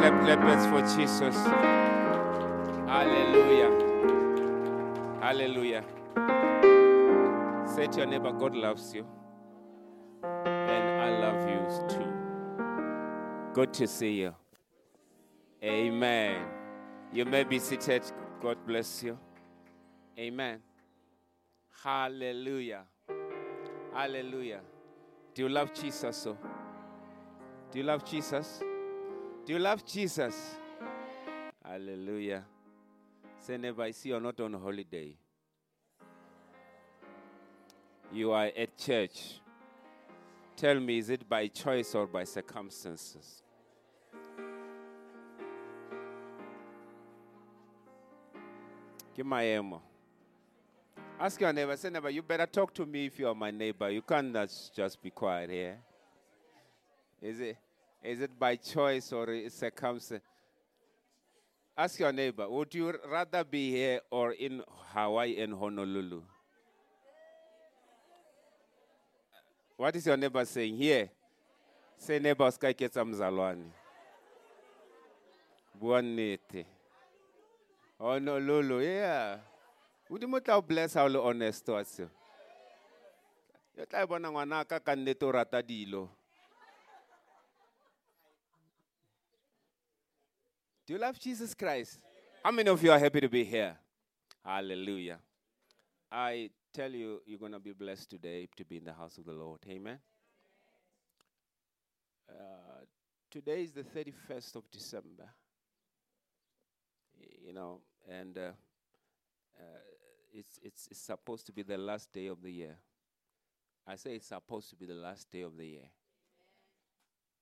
clap, clap for Jesus. Hallelujah. Hallelujah. Say to your neighbor, God loves you. And I love you too. Good to see you. Amen. You may be seated. God bless you. Amen. Hallelujah. Hallelujah. Do you love Jesus? So? Do you love Jesus? Do you love Jesus? Hallelujah. Say never, I see you're not on holiday. You are at church. Tell me, is it by choice or by circumstances? Give my ammo. Ask your neighbor, say neighbor, you better talk to me if you are my neighbor. You can't just be quiet here. Is it, is it by choice or circumstance? Ask your neighbor, would you rather be here or in Hawaii and Honolulu? What is your neighbor saying? Here. Say neighbor sky ketsa mzalwane. Bua nnete. Honolulu, yeah. Udi mo tla bless o le honest wa se. Yo tla bona ngwana ka ka o rata dilo. Do you love Jesus Christ? How many of you are happy to be here? Hallelujah. I tell you, you're going to be blessed today to be in the house of the Lord. Amen. Uh, today is the 31st of December. You know, and uh, uh, it's, it's, it's supposed to be the last day of the year. I say it's supposed to be the last day of the year.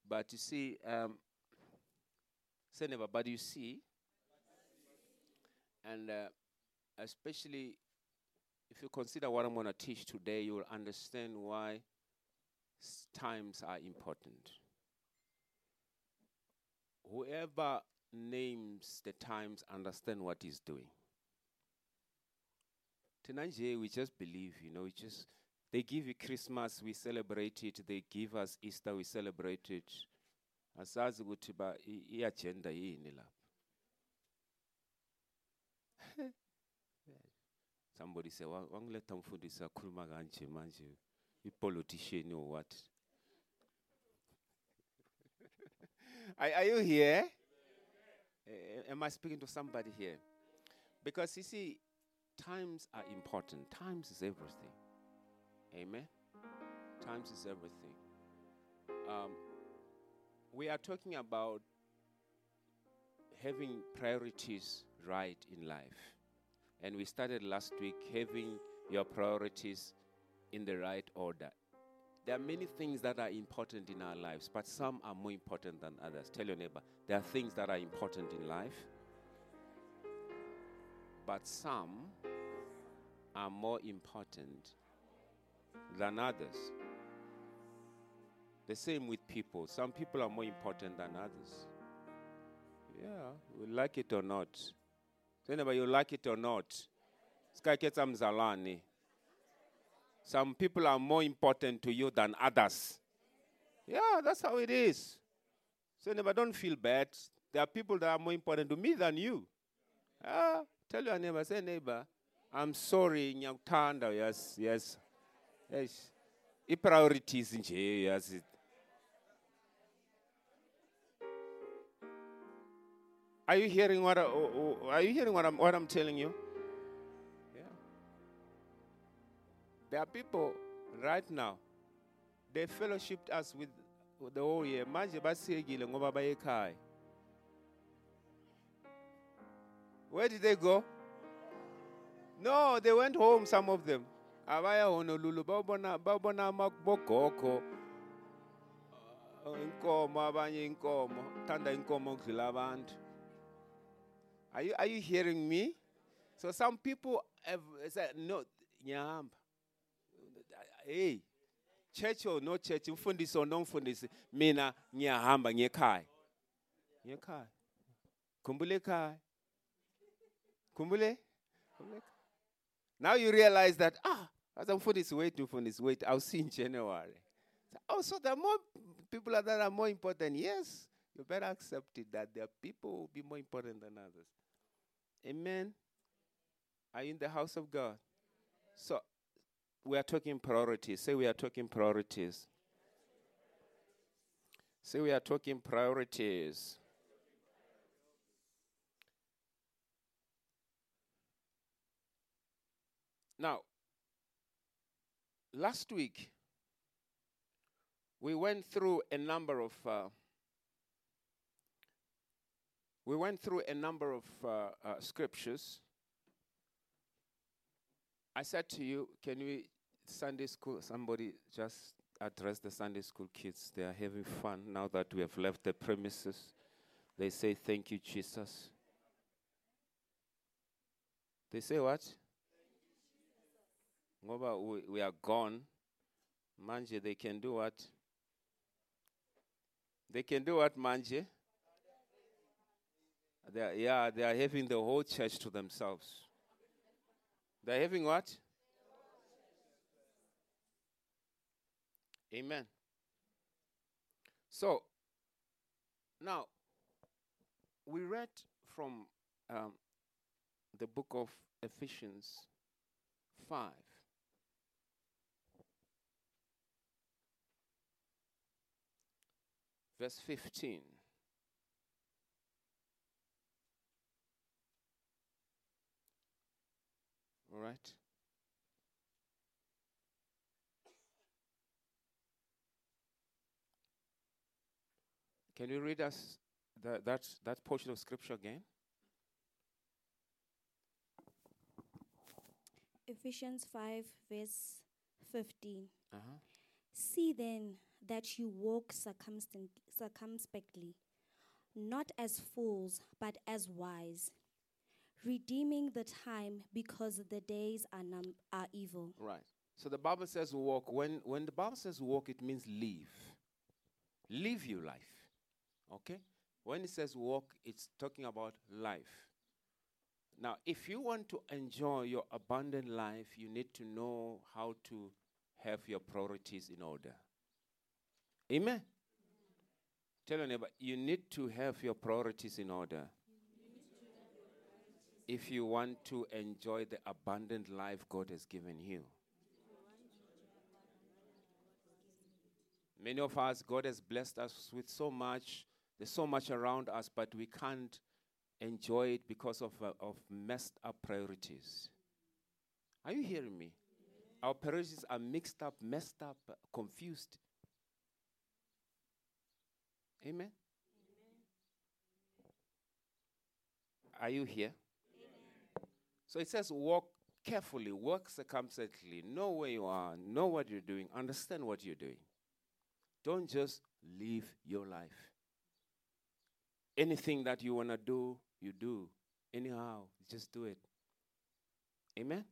But you see, um, say never, but you see, and uh, especially if you consider what I'm going to teach today, you will understand why times are important. Whoever names the times understand what he's doing. Tonight, we just believe, you know, we just they give you Christmas, we celebrate it. They give us Easter, we celebrate it. Asazi ukuthi ba i-agenda yini lapha. Somebody say, wangiletha mfundisi akhuluma kanje manje i-politician or what? are, are you here? Uh, am I speaking to somebody here? Because you see, times are important. Times is everything. Amen. Times is everything. Um, we are talking about having priorities right in life. And we started last week having your priorities in the right order. There are many things that are important in our lives, but some are more important than others. Tell your neighbor, there are things that are important in life, but some are more important than others. The same with people. Some people are more important than others. Yeah, we like it or not. So Whenever you like it or not, some people are more important to you than others. Yeah, that's how it is. So never don't feel bad. There are people that are more important to me than you. Ah, tell your neighbor, say neighbor, I'm sorry, ngiyakuthanda, yes, yes. Yes. I-priorities nje yes. Are you hearing what I, oh, oh, are you hearing what I'm what I'm telling you? Yeah. There are people right now. They fellowshipped us with, the whole year. Manje basiyekile ngoba baye ekhaya. Where did they go? No, they went home some of them. Abaya Honolulu babona babona amabogogo uh, inkomo abanye inkomo thanda inkomo ukudlula abantu are you, are you hearing me? So some people have said, no, nyahamba. Hey, church or no church, mfundisi or no mfundisi, mina ngiyahamba ngekhaya. Ngekhaya. Kumbule ekhaya. Kumbule? Now you realize that, ah, as I'm mfundisi, wait, mfundisi, wait, I'll see in January. Oh, so are more people that are more important. Yes, You better accept it that there are people who will be more important than others. Amen. Are you in the house of God? So we are talking priorities. Say we are talking priorities. Say we are talking priorities. Now, last week, we went through a number of uh, we went through a number of uh, uh, scriptures. I said to you, can we Sunday school? Somebody just address the Sunday school kids. They are having fun now that we have left the premises. They say, "Thank you, Jesus." They say what? Ngoba we, we are gone. Manje, they can do what? They can do what, Manje? They are, yeah, they are having the whole church to themselves. They're having what? Amen. So, now, we read from um, the book of Ephesians 5. Verse 15. All right? Can you read us the, that, that portion of scripture again? Ephesians 5, verse 15. Uh-huh. See then that you walk circumspectly, not as fools, but as wise, redeeming the time because the days are, num- are evil. Right. So the Bible says walk. When, when the Bible says walk, it means live. Live your life. Okay? When it says walk, it's talking about life. Now, if you want to enjoy your abundant life, you need to know how to have your priorities in order. Amen. Tell your neighbor, you need to have your priorities in order. If you want to enjoy the abundant life God has given you. Many of us, God has blessed us with so much. There's so much around us, but we can't enjoy it because of, uh, of messed up priorities. Are you hearing me? Our priorities are mixed up, messed up, uh, confused. Amen? Are you here? So it says, walk carefully, work circumspectly, know where you are, know what you're doing, understand what you're doing. Don't just live your life. Anything that you want to do, you do. Anyhow, just do it. Amen?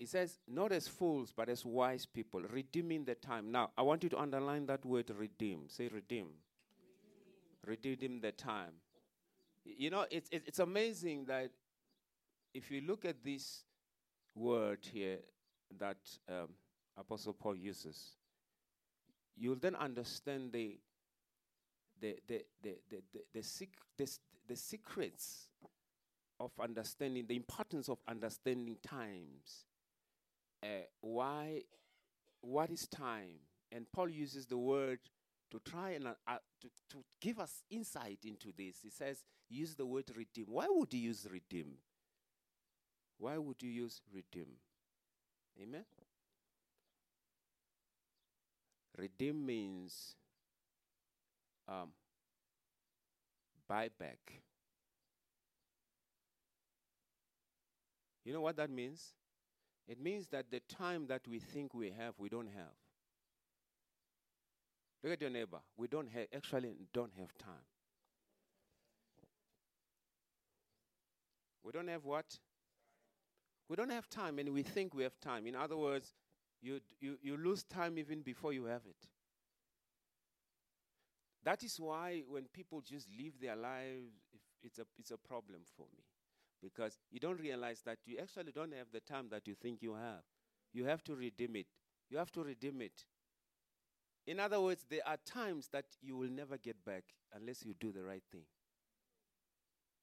It says, not as fools, but as wise people, redeeming the time. Now, I want you to underline that word redeem. Say redeem. Redeem, redeem the time. You know, it's, it's amazing that if you look at this word here that um, Apostle Paul uses, you'll then understand the the the the the the, the, sec- the, the secrets of understanding the importance of understanding times uh, why what is time? And paul uses the word to try and uh, uh, to, to give us insight into this. He says use the word redeem. Why would he use redeem why would you use redeem amen redeem means um, buy back. You know what that means? It means that the time that we think we have, we don't have. Look at your neighbor. We don't actually don't have time. We don't have what? We don't have time, and we think we have time. In other words, you, you, you lose time even before you have it. That is why when people just live their lives, it's a, it's a problem for me. Because you don't realize that you actually don't have the time that you think you have. You have to redeem it. You have to redeem it. In other words, there are times that you will never get back unless you do the right thing.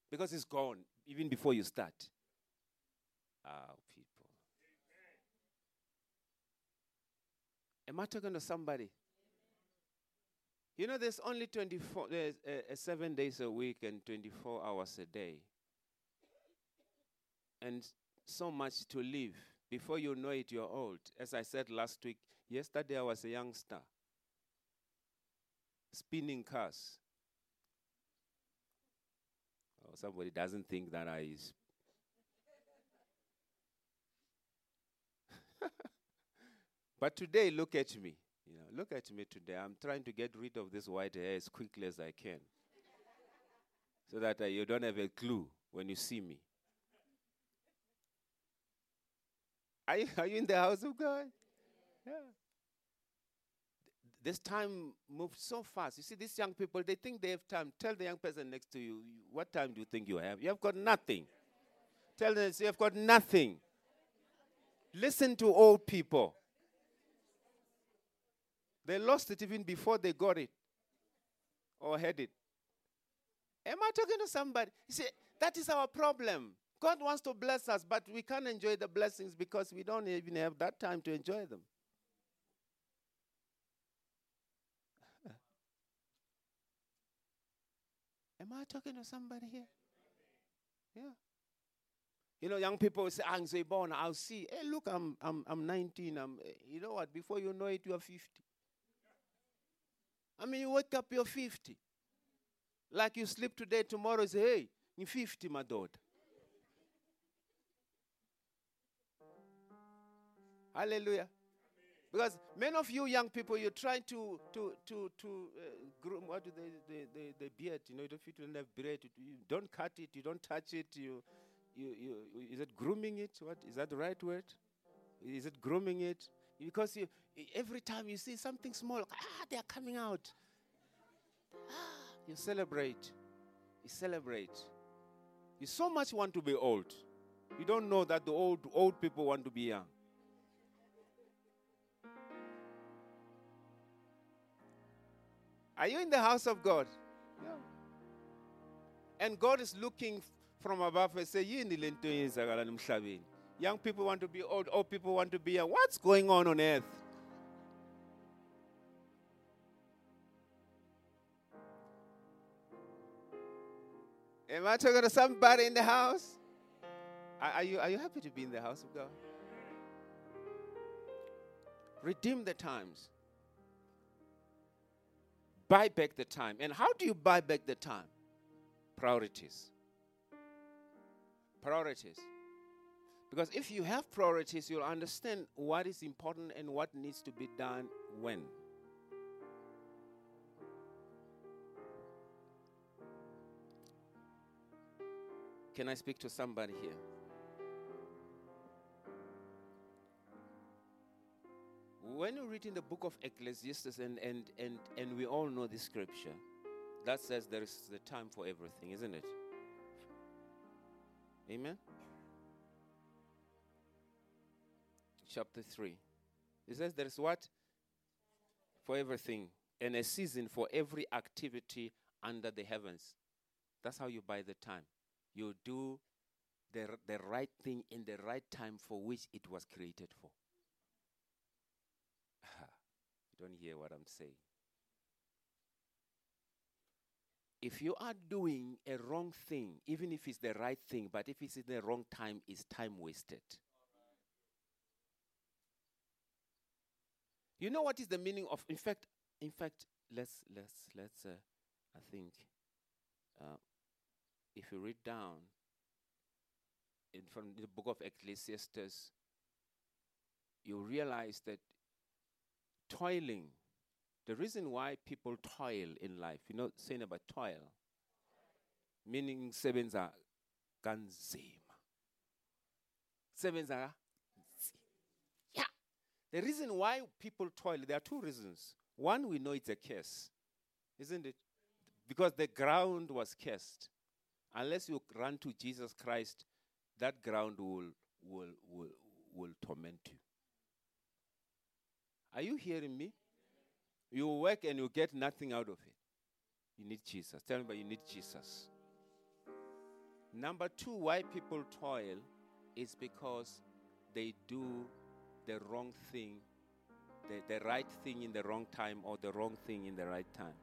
Because it's gone even before you start. Ah, people. Am I talking to somebody? You know, there's only 24, there's uh, uh, seven days a week and 24 hours a day. And so much to live. Before you know it, you're old. As I said last week, yesterday I was a youngster spinning cars. Oh, somebody doesn't think that I but today, look at me. You know, look at me today. I'm trying to get rid of this white hair as quickly as I can, so that uh, you don't have a clue when you see me. Are you, are you in the house of God? Yeah. This time moves so fast. You see, these young people, they think they have time. Tell the young person next to you, what time do you think you have? You have got nothing. Tell them, you have got nothing. Listen to old people. They lost it even before they got it or had it. Am I talking to somebody? You see, that is our problem. God wants to bless us, but we can't enjoy the blessings because we don't even have that time to enjoy them. Am I talking to somebody here? Yeah. You know, young people say, I'm so born, I'll see. Hey, look, I'm, I'm, I'm 19. I'm, you know what? Before you know it, you are 50. I mean, you wake up, you're 50. Like you sleep today, tomorrow, say, hey, you're 50, my daughter. Hallelujah. Because many of you young people, you're trying to to to to uh, groom. What do they the the, the beard? You know, if you don't have beard, you don't cut it, you don't touch it. You, you you is it grooming it? What is that the right word? Is it grooming it? Because you every time you see something small, ah, they are coming out. Ah, you celebrate. You celebrate. You so much want to be old. You don't know that the old old people want to be young. Are you in the house of God? Yeah. And God is looking from above and say, Young people want to be old, old people want to be young. What's going on on earth? Am I talking to somebody in the house? Are, are, you, are you happy to be in the house of God? Redeem the times buy back the time. And how do you buy back the time? Priorities. Priorities. Because if you have priorities, you'll understand what is important and what needs to be done when. Can I speak to somebody here? when you read in the book of Ecclesiastes, and, and, and, and we all know this scripture, that says there is the time for everything, isn't it? Amen? Chapter 3. It says there is what? For everything, and a season for every activity under the heavens. That's how you buy the time. You do the, the right thing in the right time for which it was created for. You don't hear what I'm saying. If you are doing a wrong thing, even if it's the right thing, but if it's in the wrong time, it's time wasted. You know what is the meaning of? In fact, in fact, let's let's let's. Uh, I think uh, if you read down in from the book of Ecclesiastes, you realize that toiling. The reason why people toil in life, you know, saying about toil, meaning sebenza kanzima. Sebenza yeah. The reason why people toil, there are two reasons. One, we know it's a curse, isn't it? Because the ground was cursed. Unless you run to Jesus Christ, that ground will, will, will, will torment you. Are you hearing me? You work and you get nothing out of it. You need Jesus. Tell me, but you need Jesus. Number two, why people toil is because they do the wrong thing, the, the right thing in the wrong time, or the wrong thing in the right time.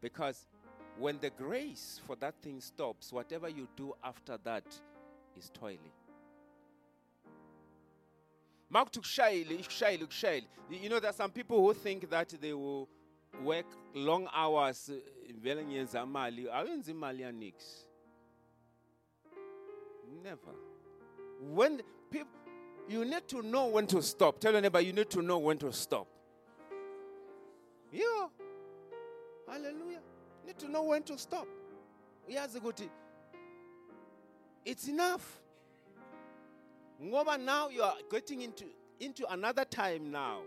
Because when the grace for that thing stops, whatever you do after that is toiling. Mark ikushayile you know there are some people who think that they will work long hours uh, never. When people you need to know when to stop. Tell your neighbor you need to know when to stop. Yeah. Hallelujah. You need to know when to stop. It's enough ngoba now you are getting into into another time now.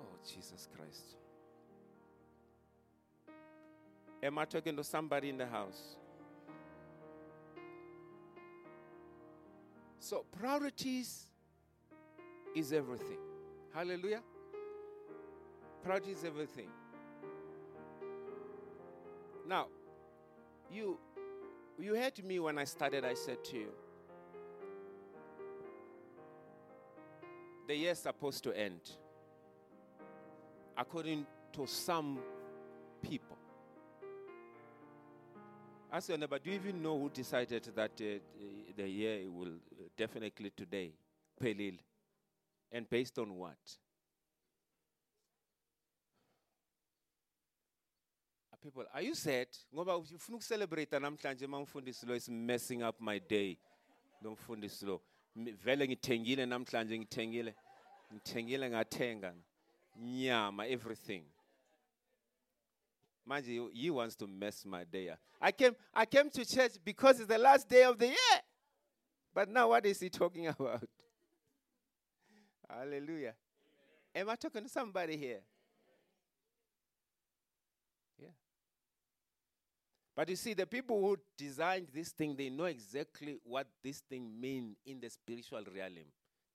Oh jesus christ. Am i talking to somebody in the house? So priorities is everything. Hallelujah. Priority is everything. Now you you heard me when i started i said to you the year's supposed to end according to some people. Ask your neighbor, do you even know who decided that uh, the year will uh, definitely today, Pelil? And based on what? People, are you sad? Ngoba ufuna ukucelebrate namhlanje mamfundisi lo is messing up my day. Lo mfundisi lo. Vele ngithengile namhlanje ngithengile. Ngithengile ngathenga nyama everything. Manje he wants to mess my day up. I came I came to church because it's the last day of the year. But now what is he talking about? Hallelujah. Am I talking to somebody here? But you see, the people who designed this thing, they know exactly what this thing means in the spiritual realm.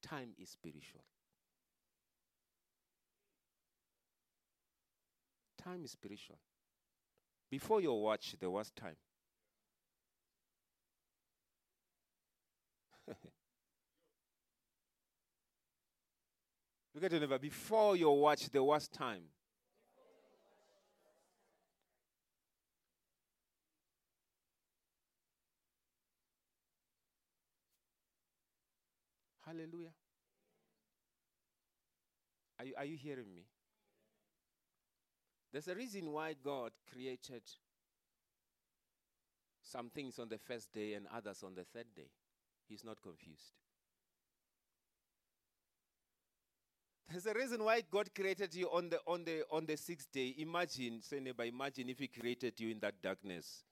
Time is spiritual. Time is spiritual. Before your watch, there was time. Look at your neighbor. Before your watch, there was time. Hallelujah. Are you, are you hearing me? There's a reason why God created some things on the first day and others on the third day. He's not confused. There's a reason why God created you on the on the on the sixth day. Imagine, say neighbor, imagine if He created you in that darkness.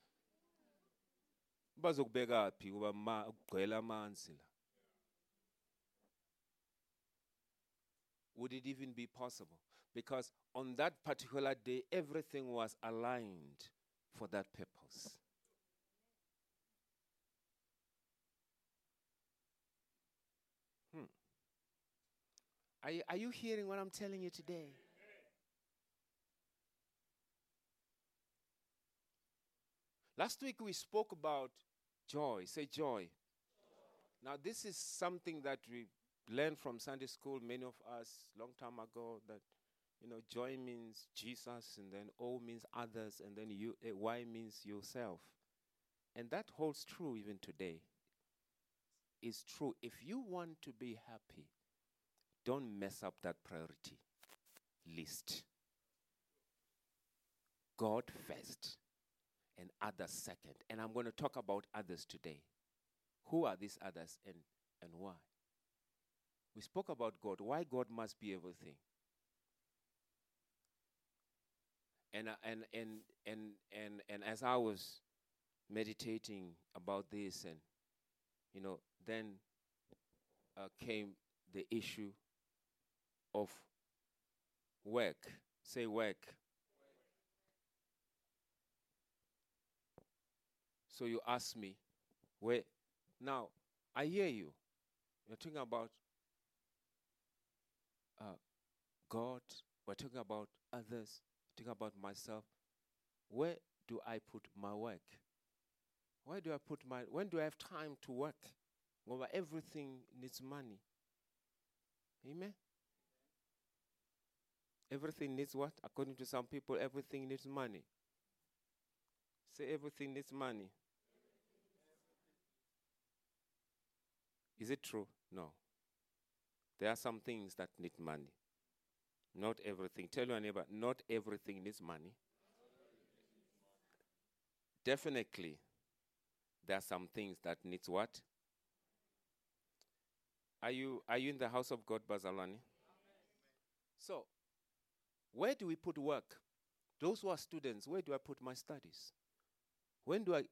Would it even be possible? Because on that particular day, everything was aligned for that purpose. Hmm. Are, you, are you hearing what I'm telling you today? Last week we spoke about joy. Say joy. Now, this is something that we learned from Sunday school, many of us, long time ago, that you know, joy means Jesus, and then O means others, and then you, uh, Y means yourself. And that holds true even today. It's true. If you want to be happy, don't mess up that priority list. God first, and others second. And I'm going to talk about others today. Who are these others and, and why? We spoke about God, why God must be everything. And, uh, and, and, and, and, and as I was meditating about this, and, you know, then uh, came the issue of work. Say work. So you ask me, where? Now, I hear you. You're talking about God, we're talking about others, talking about myself. Where do I put my work? Where do I put my when do I have time to work? Well, everything needs money. Amen. Everything needs what? According to some people, everything needs money. Say everything needs money. Is it true? No. There are some things that need money. Not everything. Tell your neighbor, not everything needs money. Definitely, there are some things that needs what? Are you are you in the house of God, Bazalani? So, where do we put work? Those who are students, where do I put my studies? When do I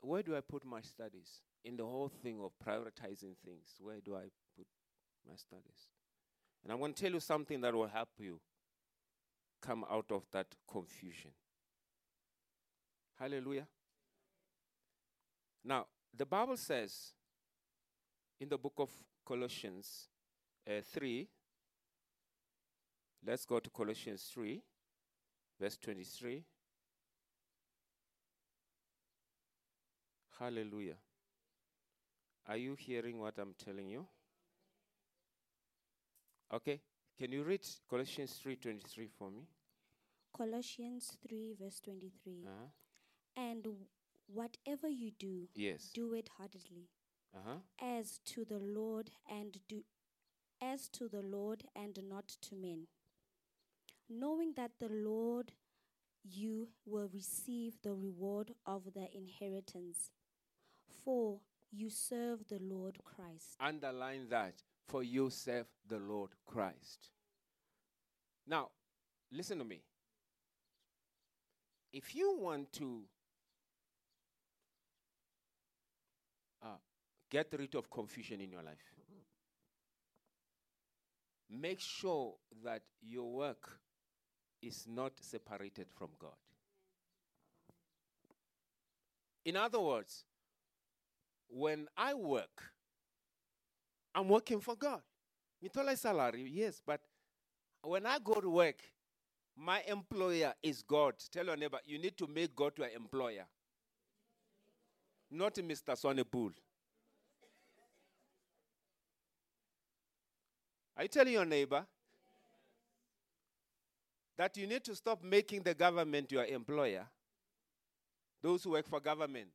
where do I put my studies? In the whole thing of prioritizing things, where do I put my studies? And I'm going to tell you something that will help you come out of that confusion. Hallelujah. Now, the Bible says in the book of Colossians uh, 3, let's go to Colossians 3, verse 23. Hallelujah. Are you hearing what I'm telling you? Okay. Can you read Colossians 3:23 for me? Colossians 3, verse 23. Uh-huh. And whatever you do, Yes. do it heartedly, Uh-huh. as to the Lord and do as to the Lord and not to men, knowing that the Lord you will receive the reward of the inheritance, for you serve the Lord Christ. Underline that. For you serve the Lord Christ. Now, listen to me. If you want to uh, get rid of confusion in your life, make sure that your work is not separated from God. In other words, when I work, I'm working for God. Nithola salary, yes, but when I go to work, my employer is God. Tell your neighbor, you need to make God your employer, not Mr. Swanepoel. Are you telling your neighbor that you need to stop making the government your employer? Those who work for government.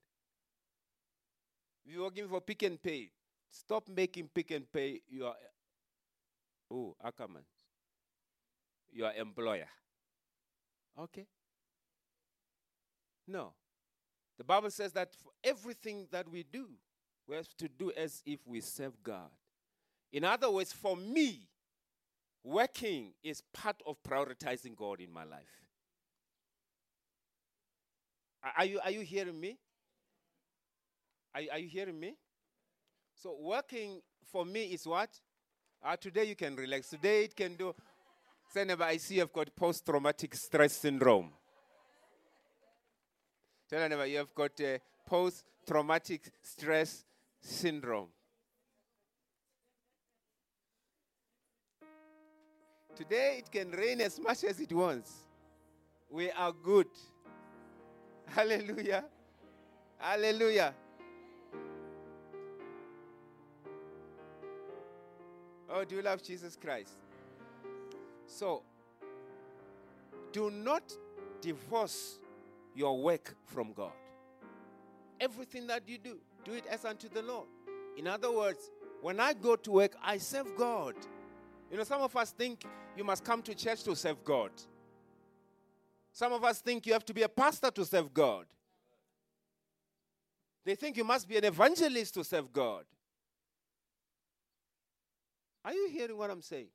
You're working for Pick n Pay, stop making Pick n Pay your oh Ackerman, your employer. Okay. No. The Bible says that for everything that we do, we have to do as if we serve God. In other words, for me, working is part of prioritizing God in my life. Are- you, are you hearing me? Are, are you hearing me? So, working for me is what? Uh, today you can relax. Today it can do. Neighbor, I see you've got post traumatic stress syndrome. Tell your you have got uh, post traumatic stress syndrome. Today it can rain as much as it wants. We are good. Hallelujah. Hallelujah. Oh, do you love Jesus Christ? So, do not divorce your work from God. Everything that you do, do it as unto the Lord. In other words, when I go to work, I serve God. You know, some of us think you must come to church to serve God. Some of us think you have to be a pastor to serve God. They think you must be an evangelist to serve God. Are you hearing what I'm saying?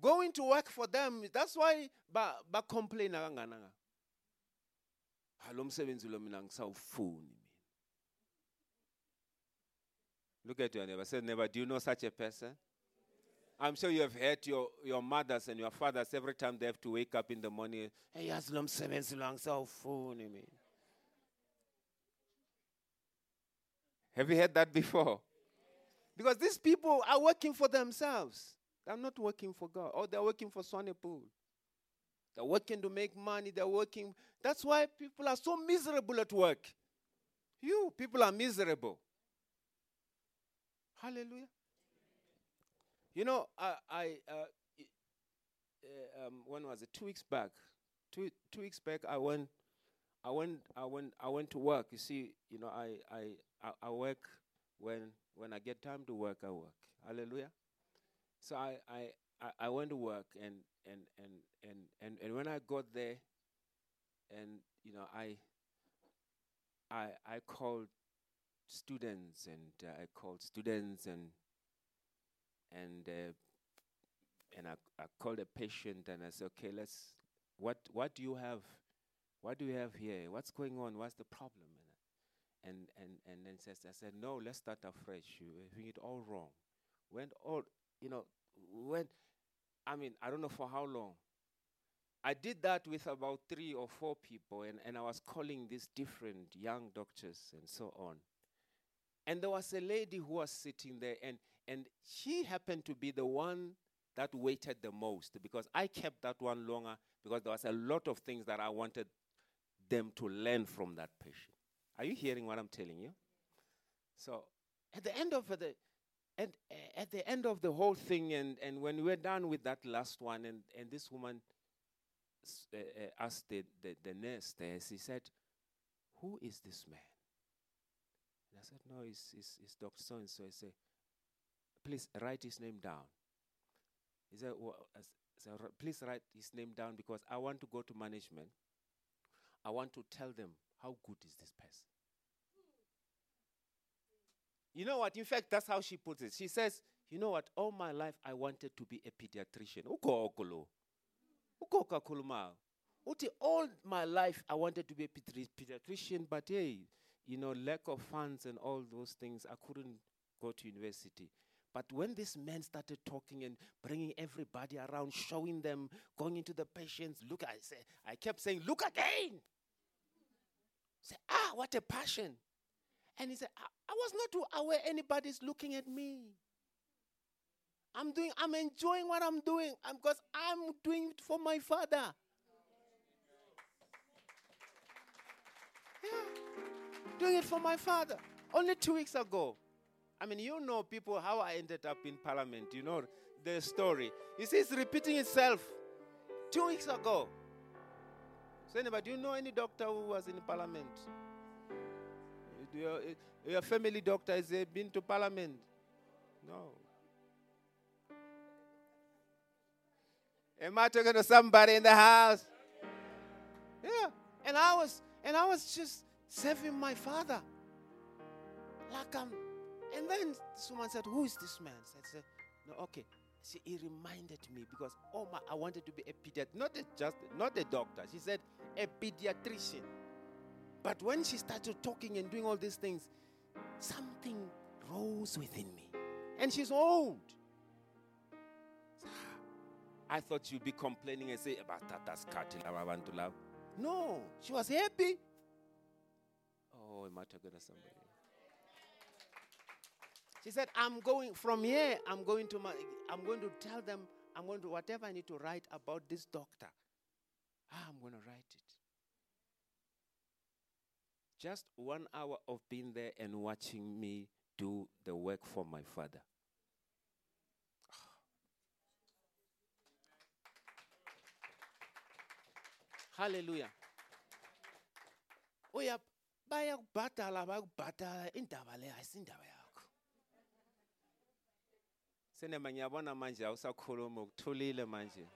Going to work for them, that's why ba, ba complain kangananga. Lo msebenzi lo mina ngisawufuni. Look at your neighbor. Say, neighbor, do you know such a person? I'm sure you have heard your, your mothers and your fathers every time they have to wake up in the morning. Hey, yazi lo msebenzi lo angisawufuni mina. Have you heard that before? Because these people are working for themselves. They're not working for God. Or they're working for Swanepoel. They're working to make money. They're working. That's why people are so miserable at work. You people are miserable. Hallelujah. You know, I, I uh, uh, um, when was it? Two weeks back. Two two weeks back, I went, I went, I went, I went to work. You see, you know, I I I, I work when when I get time to work. I work. Hallelujah. So I I I, went to work and and and and and and when I got there, and you know, I I I called students and uh, I called students and and uh, and I, I called a patient and I said, okay, let's what what do you have? What do you have here? What's going on? What's the problem? And and and then says I said, no, let's start afresh. You're doing it all wrong. Went all you know when I mean I don't know for how long. I did that with about three or four people, and, and I was calling these different young doctors and so on. And there was a lady who was sitting there, and, and she happened to be the one that waited the most because I kept that one longer because there was a lot of things that I wanted them to learn from that patient. Are you hearing what I'm telling you? So at the end of the and uh, at the end of the whole thing, and, and when we're done with that last one, and, and this woman uh, asked the, the, the nurse there, she said, Who is this man? And I said, No, it's, it's, it's Dr. So and so. I said, Please write his name down. He said, well, said, Please write his name down because I want to go to management. I want to tell them how good is this person. You know what? In fact, that's how she puts it. She says, You know what? All my life I wanted to be a pediatrician. Uti, all my life I wanted to be a pediatrician, but hey, you know, lack of funds and all those things, I couldn't go to university. But when this man started talking and bringing everybody around, showing them, going into the patients, look, I say, I kept saying, look again. Say, ah, what a passion. And he said, I, I was not aware anybody's looking at me. I'm doing, I'm enjoying what I'm doing because I'm doing it for my father. Yeah, doing it for my father. Only two weeks ago. I mean, you know people how I ended up in parliament. You know the story. You see, it's repeating itself. Two weeks ago. So anybody, do you know any doctor who was in parliament? Your, eh, your family doctor has been to parliament? No. Am I talking to somebody in the house? Yeah. And I was and I was just serving my father. Like I'm and then someone said, Who is this man? I said, No, okay. See, he reminded me because oh my I wanted to be a pediatrician, not a just not a doctor. She said a pediatrician. But when she started talking and doing all these things, something rose within me. And she's old. I thought you'd be complaining and say, about that's I want to love. No, she was happy. Oh, am I talking to somebody? She said, I'm going from here, I'm going to my, I'm going to tell them, I'm going to whatever I need to write about this doctor. Ah, I'm going to write it. Just one hour of being there and watching me do the work for my father. Hallelujah. Uya bayakubhadala bayakubhadala indaba le ayisindaba yakho. Senema ngiyabona manje awusakhuluma ukuthulile manje.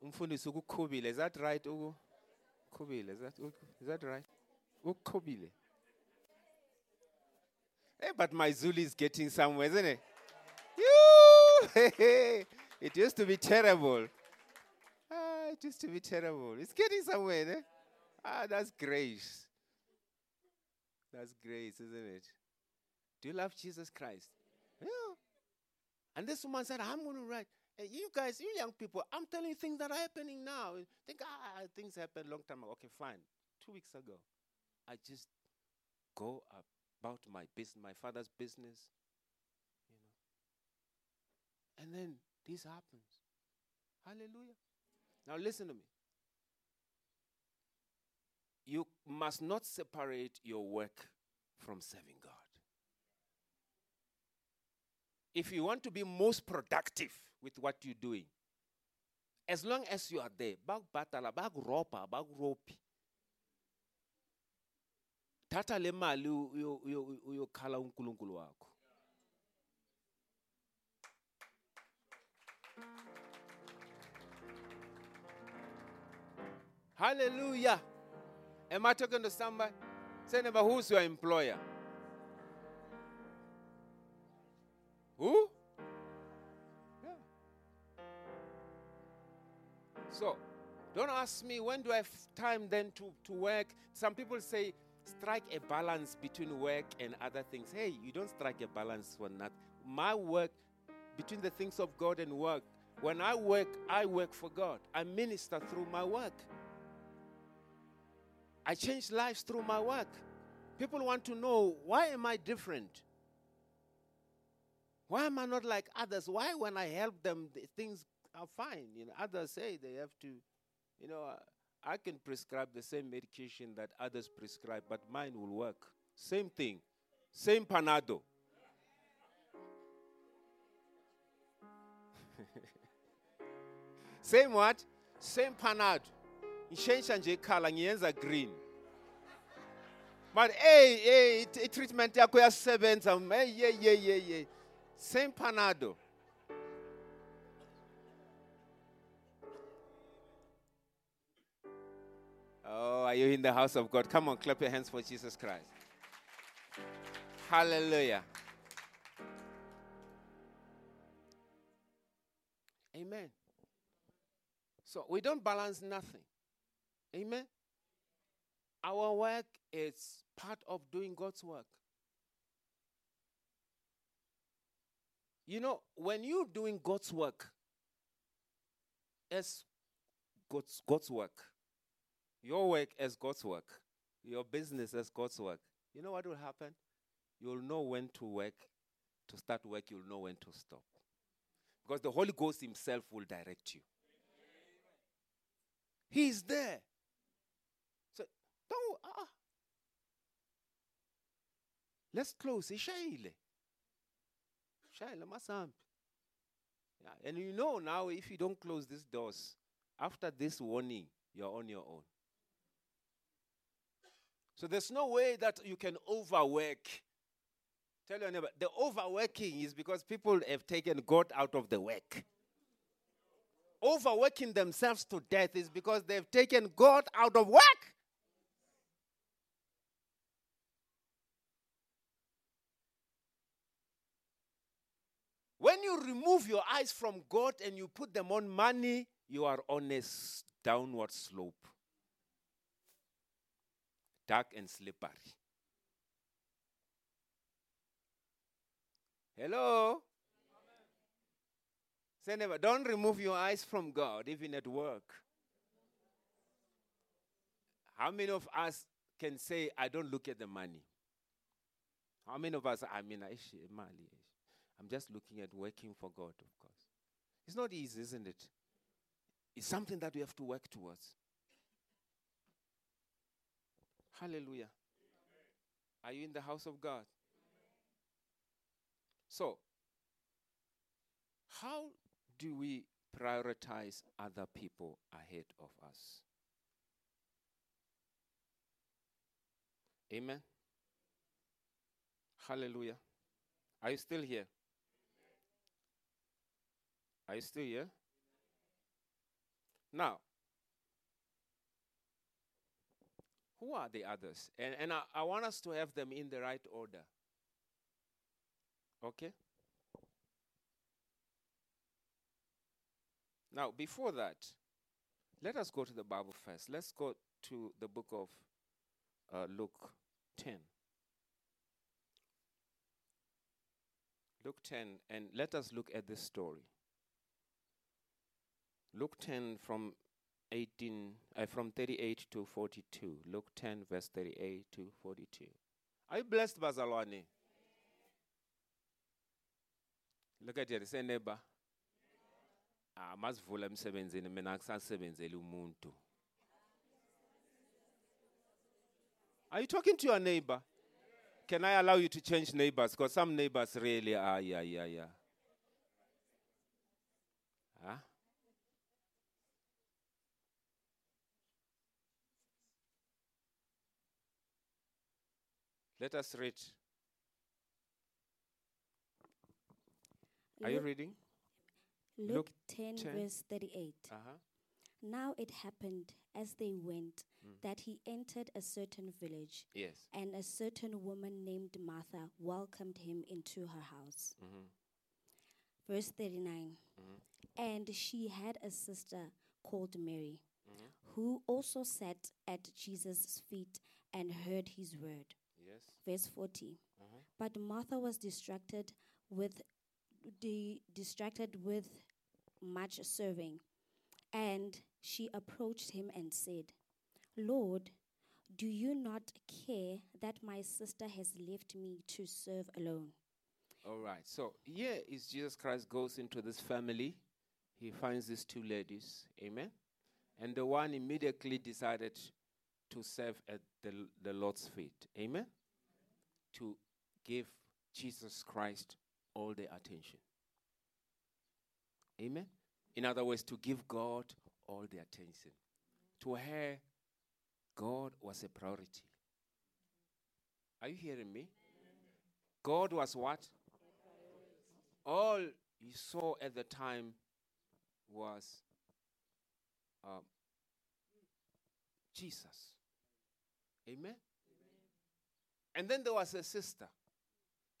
Umfundisi ukukhubile is that right uku khubile is that is that right? Ukukhubile. Hey, but my Zulu is getting somewhere, isn't it? it used to be terrible. Ah, it used to be terrible. It's getting somewhere, eh? Ah, that's grace. That's grace, isn't it? Do you love Jesus Christ? Yeah. And this woman said, I'm going to write. Hey, you guys, you young people, I'm telling you things that are happening now. Think, ah, things happened a long time ago. Okay, fine. Two weeks ago, I just go about my business, my father's business. You know, And then this happens. Hallelujah. Now listen to me. You must not separate your work from serving God. If you want to be most productive with what you're doing, as long as you are there, bakubhatala bakurobha bakurophi thatha le mali uyo- uyo- uyokhala unkulunkulu wakho. Hallelujah. Am i talking to somebody? Say neighbor who's your employer who yeah. so don't ask me when do I have time then to, to work. Some people say strike a balance between work and other things. Hey, you don't strike a balance for nothing. My work between the things of God and work. When I work, I work for God. I minister through my work. I change lives through my work. People want to know why am I different? Why am I not like others? Why, when I help them, the things are fine? You know, others say they have to, you know, uh, I can prescribe the same medication that others prescribe, but mine will work. Same thing, same panado. same what? Same panado. Ngishensha nje ikhala ngiyenza green. But hey, hey, treatment yakho yasebenza. Hey, yeah, yeah, yeah, yeah. Same panado. Oh, are you in the house of God? Come on, clap your hands for Jesus Christ. Hallelujah. Amen. So we don't balance nothing. Amen. Our work is part of doing God's work. You know, when you're doing God's work, as God's, God's work, your work as God's work, your business as God's work, you know what will happen? You'll know when to work, to start work, you'll know when to stop. Because the Holy Ghost Himself will direct you. He's there. So don't ah. Let's close. Ishayile. Yeah, and you know now if you don't close these doors, after this warning, you're on your own. So there's no way that you can overwork. Tell your neighbor, the overworking is because people have taken God out of the work. Overworking themselves to death is because they've taken God out of work. When you remove your eyes from God and you put them on money, you are on a downward slope. Dark and slippery. Hello? Say never, don't remove your eyes from God, even at work. How many of us can say, I don't look at the money? How many of us, I mean, mali, aish. I'm just looking at working for God, of course. It's not easy, isn't it? It's something that we have to work towards. Hallelujah. Are you in the house of God? So, how do we prioritize other people ahead of us? Amen. Hallelujah. Are you still here? Are you still here? Now, who are the others? And, and I, I want us to have them in the right order. Okay? Now, before that, let us go to the Bible first. Let's go to the book of uh, Luke 10. Luke 10, and let us look at this story. Luke 10 from 18, uh, from 38 to 42. Luke 10, verse 38 to 42. Are you blessed, Bazalwane? Look at your say neighbor. Ah, masivula emsebenzini mina akusasebenzeli umuntu. Are you talking to your neighbor? Can I allow you to change neighbors? Because some neighbors really are, yeah, yeah, yeah. Huh? Let us read. Are you reading? Luke Luke 10, 10. verse 38. Uh-huh. Now it happened as they went Mm. that he entered a certain village, Yes. and a certain woman named Martha welcomed him into her house. Mhm. Verse 39. Mhm. And she had a sister called Mary, Mhm. who also sat at Jesus' feet and heard his word. Yes. Verse 40. Uh-huh. But Martha was distracted with the distracted with much serving. And she approached him and said, Lord, do you not care that my sister has left me to serve alone? All right. So here is Jesus Christ goes into this family. He finds these two ladies. Amen. And the one immediately decided to serve at the, the Lord's feet. Amen. To give Jesus Christ all the attention. Amen. In other words, to give God all the attention. To her, God was a priority. Are you hearing me? God was what? All he saw at the time was um, Jesus. Amen? And then there was a sister.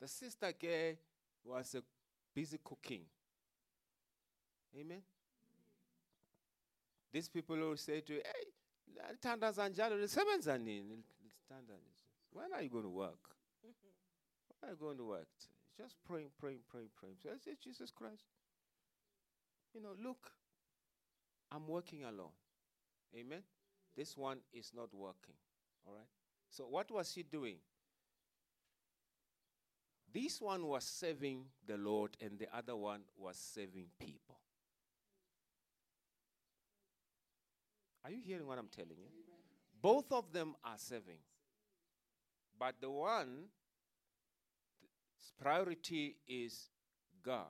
The sister girl was busy cooking. Amen? These people will say to you, hey, tanda zanjalo lisebenza nini? When are you going to work? When are you going to work? Just praying, praying, praying, praying. So I say, Jesus Christ, you know, look, I'm working alone. Amen? This one is not working. All right? So what was she doing? This one was serving the Lord, and the other one was serving people. Are you hearing what I'm telling you? Both of them are serving. But the one, th- priority is God.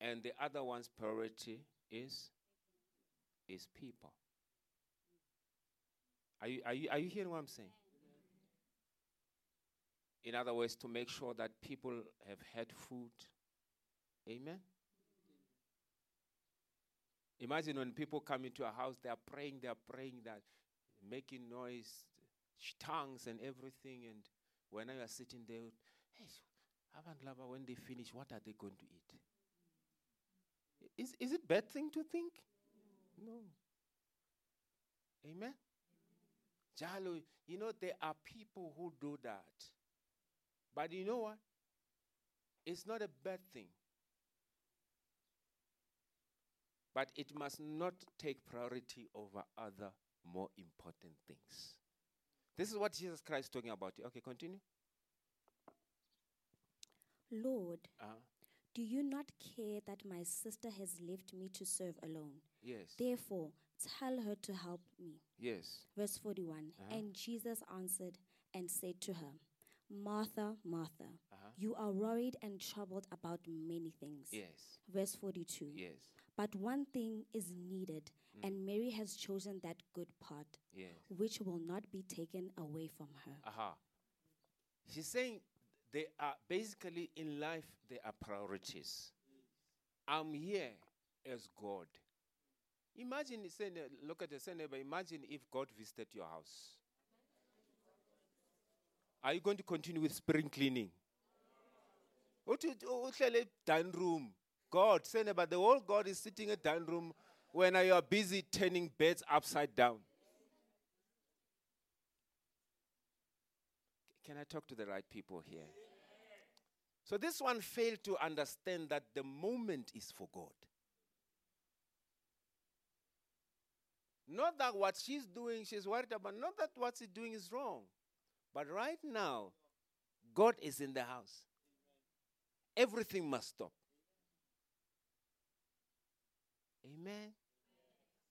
And the other one's priority is, is people. Are you, are, you, are you hearing what I'm saying? In other words, to make sure that people have had food. Amen? Imagine when people come into a house, they are praying, they are praying, that making noise, tongues and everything. And when you are sitting there, hey, laba, when they finish, what are they going to eat? Is, is it bad thing to think? No. Amen? Jalo, you know, there are people who do that. But you know what? It's not a bad thing. But it must not take priority over other more important things. This is what Jesus Christ is talking about. Okay, continue. Lord, Uh, do you not care that my sister has left me to serve alone? yes. Therefore, tell her to help me. yes. Verse 41 Uh-huh. And Jesus answered and said to her, Martha, Martha, Uh-huh. you are worried and troubled about many things. Yes. Verse 42 Yes. But one thing is needed, Mm. and Mary has chosen that good part, Yes. which will not be taken away from her. Aha. She's saying they are basically in life, there are priorities. I'm here as God. Imagine, look at the neighbor, imagine if God visited your house. Are you going to continue with spring cleaning? Dining room. God, say neighbor, the whole God is sitting in a dining room when you are busy turning beds upside down. Can I talk to the right people here? So this one failed to understand that the moment is for God. Not that what she's doing, she's worried about, not that what she's doing is wrong. But right now, God is in the house. Everything must stop. Amen.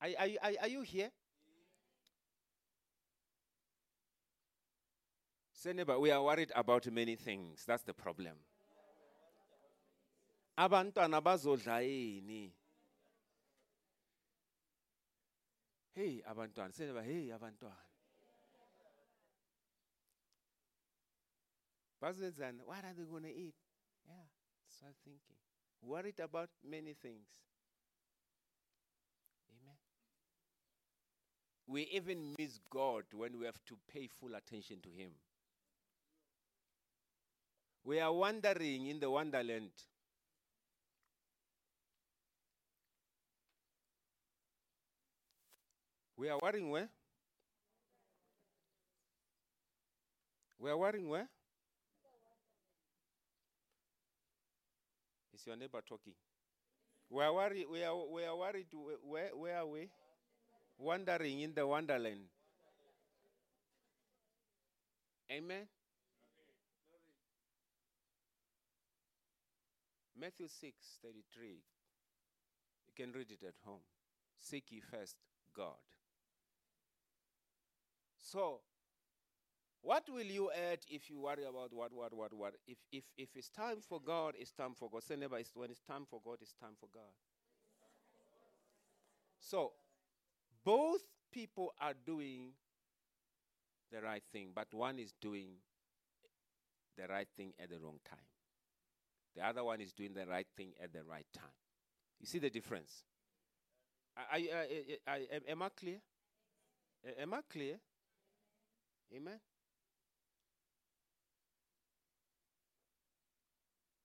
Are, are, you- are, are you here? Say neighbor, we are worried about many things. That's the problem. Abantwana bazodla yini? Hey hey abantwana. Bazenzani, what are they going to eat? Yeah, I'm thinking. Worried about many things. Amen. We even miss God when we have to pay full attention to Him. We are wandering in the wonderland. We are worrying where? We are worrying where? Is your neighbor talking? We are worried. We are, we are worried. Where, where are we? Wandering in the wonderland. Amen. Matthew 6 33. You can read it at home. Seek ye first God. So, what will you add if you worry about what, what, what, what? If, if, if it's time for God, it's time for God. Say never, it's, when it's time for God, it's time for God. So, both people are doing the right thing, but one is doing the right thing at the wrong time. The other one is doing the right thing at the right time. You see the difference? I, I, I, am I clear? Am I clear? Amen.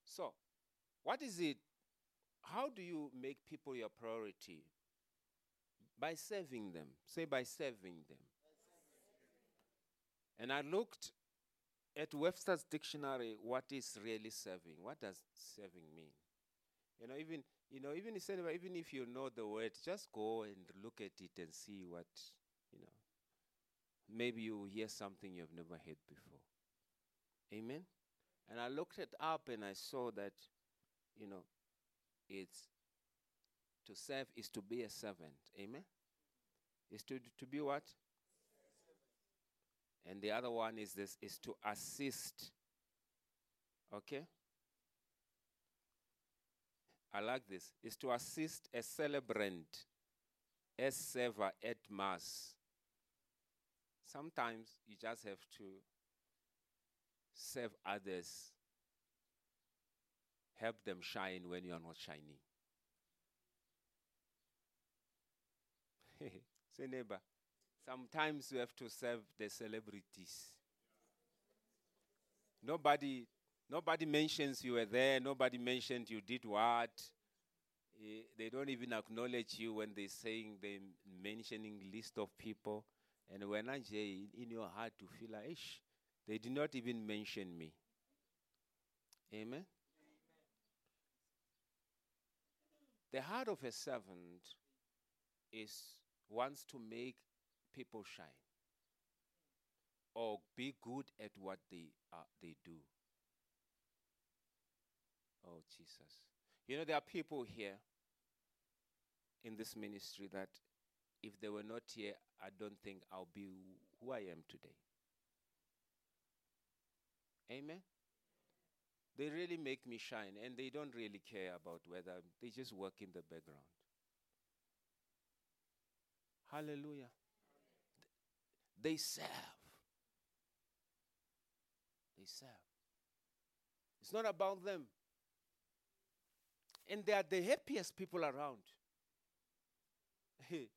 So, what is it? How do you make people your priority? By serving them. Say, by serving them. And I looked at Webster's dictionary what is really serving. What does serving mean? You know, even you know, even if even if you know the word, just go and look at it and see what you know. Maybe you hear something you've never heard before. Amen. And I looked it up and I saw that, you know, it's to serve is to be a servant. Amen. Is to to be what? And the other one is this is to assist. Okay? I like this. Is to assist a celebrant, a server at mass. Sometimes you just have to serve others, help them shine when you are not shining. Say, neighbor, sometimes you have to serve the celebrities. Nobody, nobody mentions you were there. Nobody mentioned you did what. Eh, they don't even acknowledge you when they're saying they mentioning list of people. And when I say in, your heart to feel like, they did not even mention me. Amen. The heart of a servant is wants to make people shine or be good at what they uh, they do. Oh Jesus. You know there are people here in this ministry that if they were not here, I don't think I'll be who I am today. Amen. They really make me shine and they don't really care about whether they just work in the background. Hallelujah. They serve. They serve. It's not about them. And they are the happiest people around.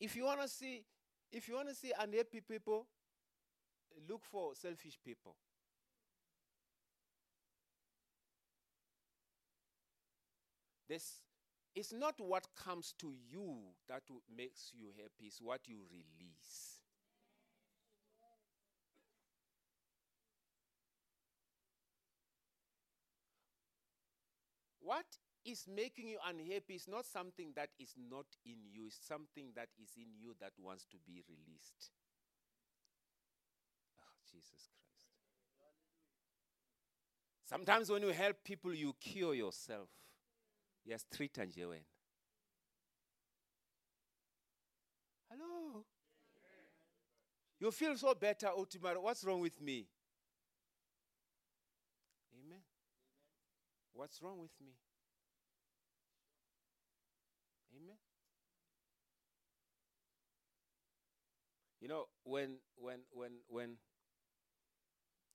if you want to see if you want to see unhappy people, look for selfish people. This it's not what comes to you that makes you happy, it's what you release. What is making you unhappy is not something that is not in you, it's something that is in you that wants to be released. Oh, Jesus Christ. Sometimes when you help people, you cure yourself uyasitritha nje wena hello? You feel so better oh tomorrow what's wrong with me? Amen. What's wrong with me? Amen. You know when when when when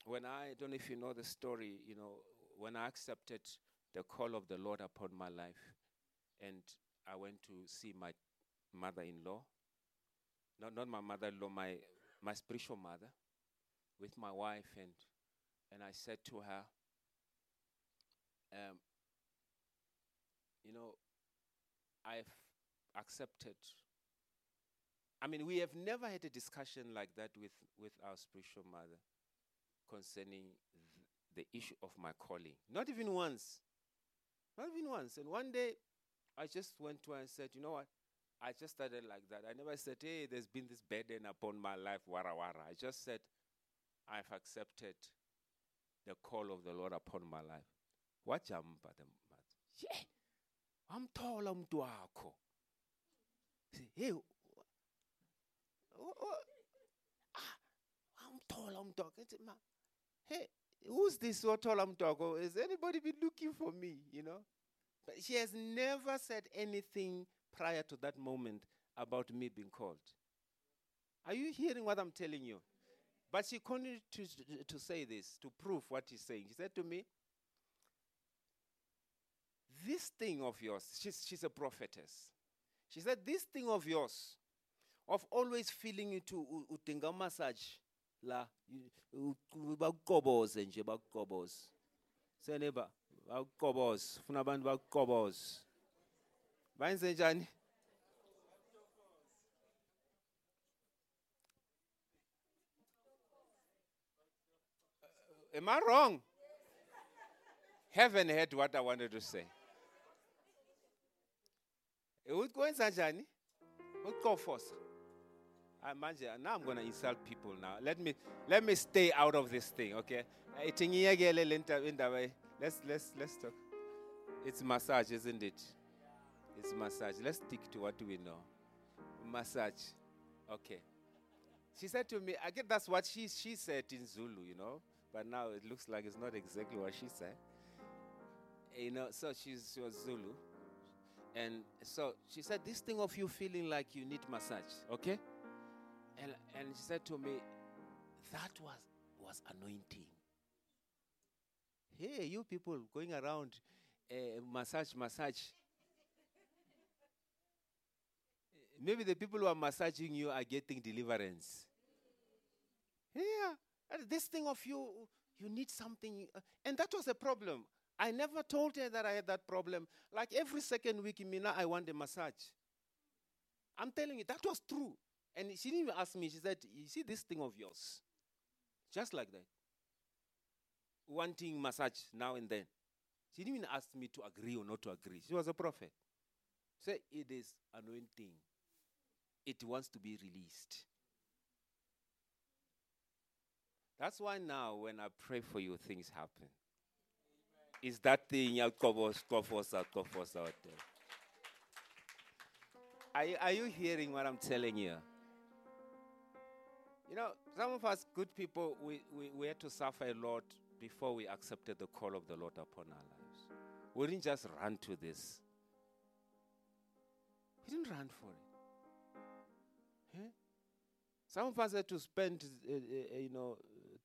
when i don't know if you know the story you know when i accepted the call of the Lord upon my life and I went to see my mother in law. Not not my mother in law, my my spiritual mother, with my wife and and I said to her, um, you know, I've accepted. I mean, we have never had a discussion like that with, with our spiritual mother concerning th- the issue of my calling. Not even once. Not even once. And one day, I just went to her and said, you know what? I just started like that. I never said, hey, there's been this burden upon my life, wara wara. I just said, I've accepted the call of the Lord upon my life. Wajamba the. Yeah. Wamthola umuntu wakho. Hey, umuntu wakho. Ngithi, Hey, who's this umuntu wakho? Has anybody been looking for me, you know? But she has never said anything prior to that moment about me being called. Are you hearing what I'm telling you? But she continued to, to say this to prove what he's saying. She said to me, This thing of yours, she's, she's a prophetess. She said, This thing of yours, of always feeling it to udinga massage la bakuqoboze nje bakuqoboze seneba bakuqoboze funa abantu bakuqoboze bayenze njani Am I wrong? Haven't heard what I wanted to say. Ukwenza njani? Ukuqofoza. Ah, manje, now I'm to insult people now. Let me let me stay out of this thing, okay? Eh, eh, Let's let's let's talk. It's massage, isn't it? It's massage. Let's stick to what we know. Massage. Okay. She said to me, I get that's what she she said in Zulu, you know, but now it looks like it's not exactly what she said. You know, so she's she was Zulu. And so she said, This thing of you feeling like you need massage, okay? And and she said to me, That was was anointing. Hey, you people going around uh, massage, massage. Maybe the people who are massaging you are getting deliverance. Yeah, this thing of you, you need something, uh, and that was a problem. I never told her that I had that problem. Like every second week in Mina, I want a massage. I'm telling you, that was true. And she didn't even ask me. She said, "You see this thing of yours, just like that, wanting massage now and then." She didn't even ask me to agree or not to agree. She was a prophet. Say it is anointing. It wants to be released. That's why now when I pray for you, things happen. Is that thing you, are you hearing what I'm telling you? You know, some of us good people, we, we, we had to suffer a lot before we accepted the call of the Lord upon our lives. We didn't just run to this. We didn't run for it. Eh? Some of us had to spend, uh, uh, you know,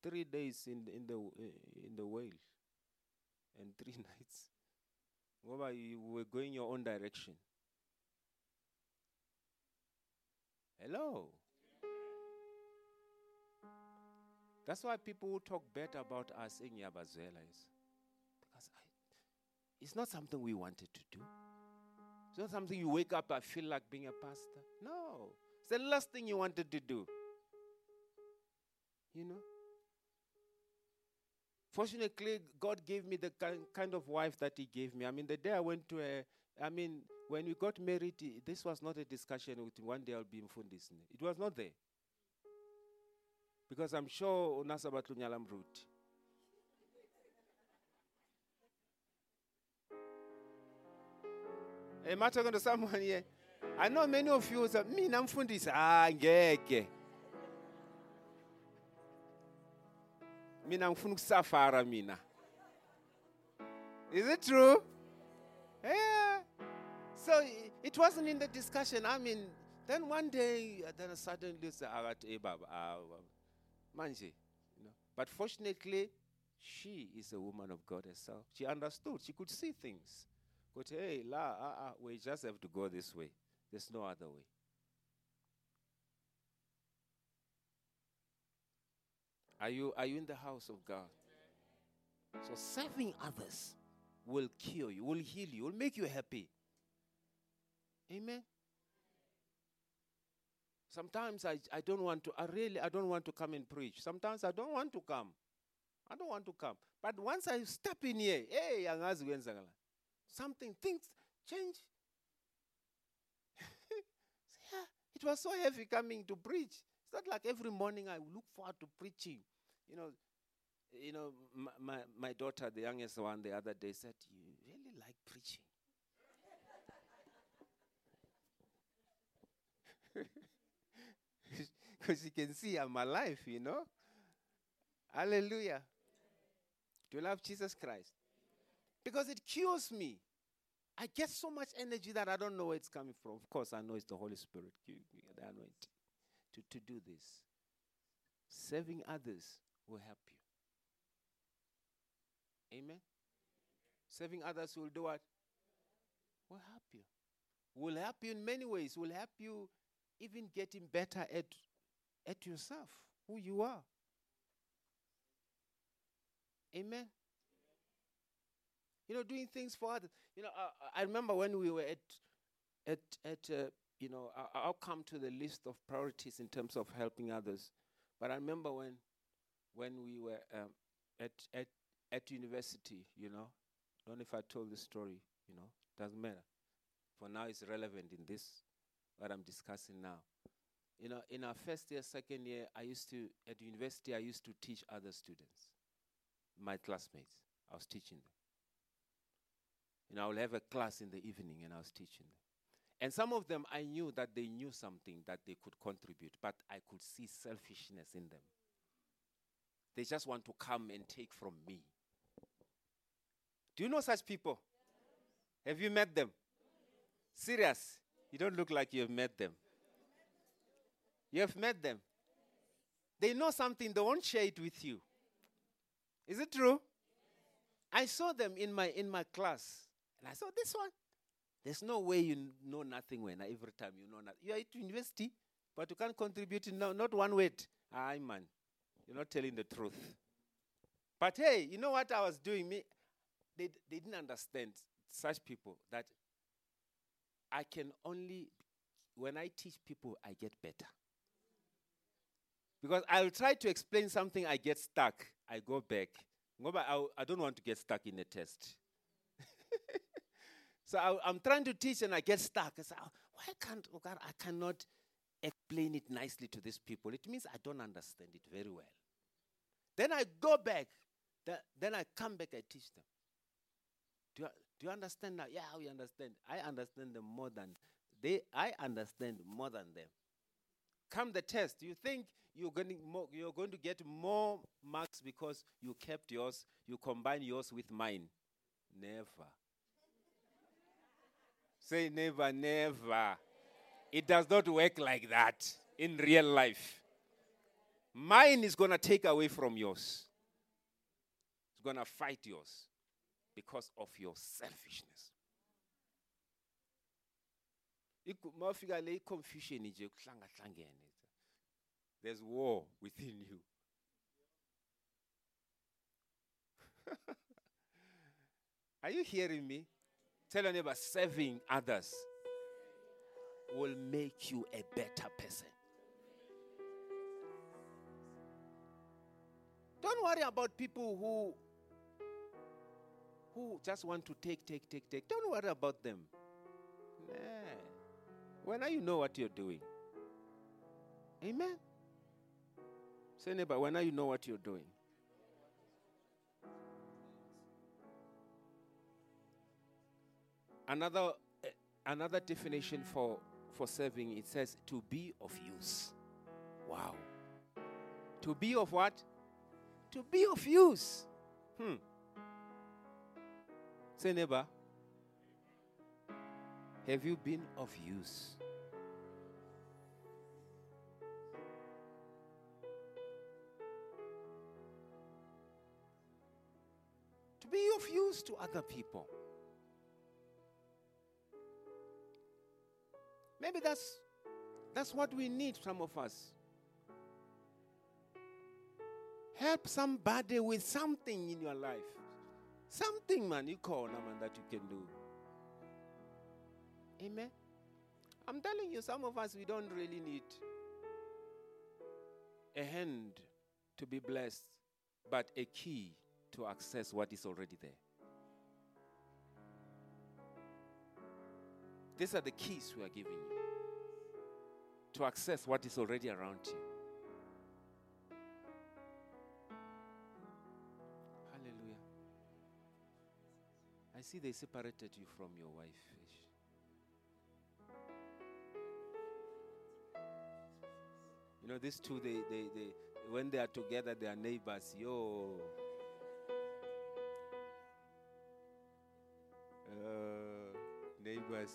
three days in in the uh, in the whale, and three nights. Ngoba you were going your own direction. Hello. That's why people who talk bad about us eh, in Yabazela is because I, it's not something we wanted to do. It's not something you wake up, I feel like being a pastor. No. It's the last thing you wanted to do. You know? Fortunately, God gave me the kind of wife that He gave me. I mean, the day I went to a, I mean, when we got married, this was not a discussion with one day I'll be in Fundisne. It was not there. Because I'm sure Unasabatlu Nyalam route. Am I talking to someone here? I know many of you say, me namfundisa. Ah, ngeke. mina ngifuna ukusafara mina is it true yeah so it wasn't in the discussion i mean then one day then suddenly say akathi eh baba manje you know but fortunately she is a woman of god herself she understood she could see things but hey la ah, ah, we just have to go this way there's no other way Are you, are you in the house of God? So serving others will cure you, will heal you, will make you happy. Amen. Sometimes I, I don't want to, I really, I don't want to come and preach. Sometimes I don't want to come. I don't want to come. But once I step in here, hey, something, things change. yeah, it was so heavy coming to preach. It's not like every morning I look forward to preaching. You know, you know, my, my, my daughter, the youngest one, the other day said, "You really like preaching." Because you can see I'm alive, you know. Hallelujah. Do you love Jesus Christ? Because it cures me. I get so much energy that I don't know where it's coming from. Of course, I know it's the Holy Spirit, the anointing to, to do this. Serving others will help you. Amen. Serving others will do what? Will help you. Will help you in many ways. Will help you even getting better at, at yourself, who you are. Amen. You know, doing things for others. You know, uh, I remember when we were at, at, at uh, you know, I- I'll come to the list of priorities in terms of helping others. But I remember when, when we were um, at, at, at university, you know, don't know if I told the story, you know, doesn't matter. For now, it's relevant in this, what I'm discussing now. You know, in our first year, second year, I used to, at university, I used to teach other students, my classmates. I was teaching them. You know, I would have a class in the evening and I was teaching them. And some of them, I knew that they knew something that they could contribute, but I could see selfishness in them. They just want to come and take from me. Do you know such people? Have you met them? Serious? You don't look like you have met them. You have met them. They know something, they won't share it with you. Is it true? I saw them in my in my class, and I saw this one. There's no way you n- know nothing when every time you know nothing. You are at university, but you can't contribute in no, not one word. Aye, man, you're not telling the truth. But hey, you know what I was doing? Me, they, d- they didn't understand such people that I can only when I teach people, I get better. Because I'll try to explain something, I get stuck. I go back. I, don't want to get stuck in a test. so I, I'm trying to teach and I get stuck. I say, "Oh, why can't oh God, I cannot explain it nicely to these people? It means I don't understand it very well. Then I go back. Th- then I come back. I teach them. Do you, do you understand now? Yeah, we understand. I understand them more than they. I understand more than them. Come the test. You think you're going to more, you're going to get more marks because you kept yours. You combine yours with mine. Never. Say never, never. It does not work like that in real life. Mine is going to take away from yours. It's going to fight yours because of your selfishness. Confusion. There's war within you. Are you hearing me? Tell your neighbor, serving others will make you a better person. Don't worry about people who who just want to take, take, take, take. Don't worry about them. Nah. When now you know what you're doing. Amen. Say neighbor, when now you know what you're doing. Another eh, another definition for for serving it says to be of use. Wow. To be of what? To be of use. Hmm. Say, neighbor, have you been of use? Be of use to other people. Maybe that's that's what we need, some of us. Help somebody with something in your life. Something, man, you call man, that you can do. Amen. I'm telling you, some of us, we don't really need a hand to be blessed, but a key to access what is already there. These are the keys we are giving you to access what is already around you. Hallelujah. I see they separated you from your wife. You know, these two, they, they, they, when they are together, they are neighbors. Yo. Uh, neighbors.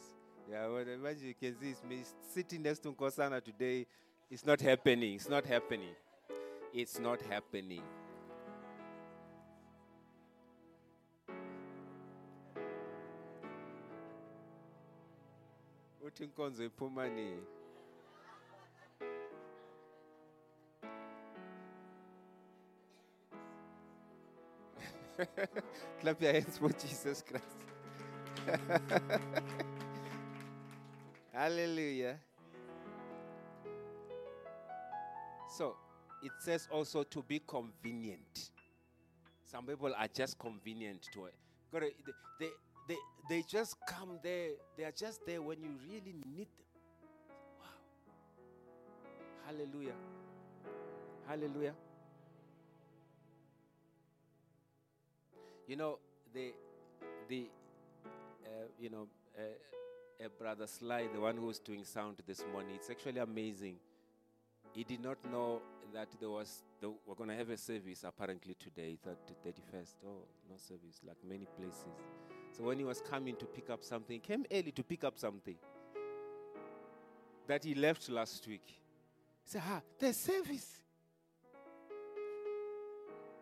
Yeah, whatever you can see is me sitting next to Nkosana today. It's not happening. It's not happening. It's not happening. uthi inkonzo iphuma nini clap your hands for jesus christ hallelujah. So it says also to be convenient. Some people are just convenient to it. They, they, they, they just come there. They are just there when you really need them. Wow. Hallelujah. Hallelujah. You know, the, the you know, Brother Sly, the one who was doing sound this morning, it's actually amazing. He did not know that there was, the, we're going to have a service apparently today, 31st. Oh, no service, like many places. So when he was coming to pick up something, he came early to pick up something that he left last week. He said, Ah, there's service.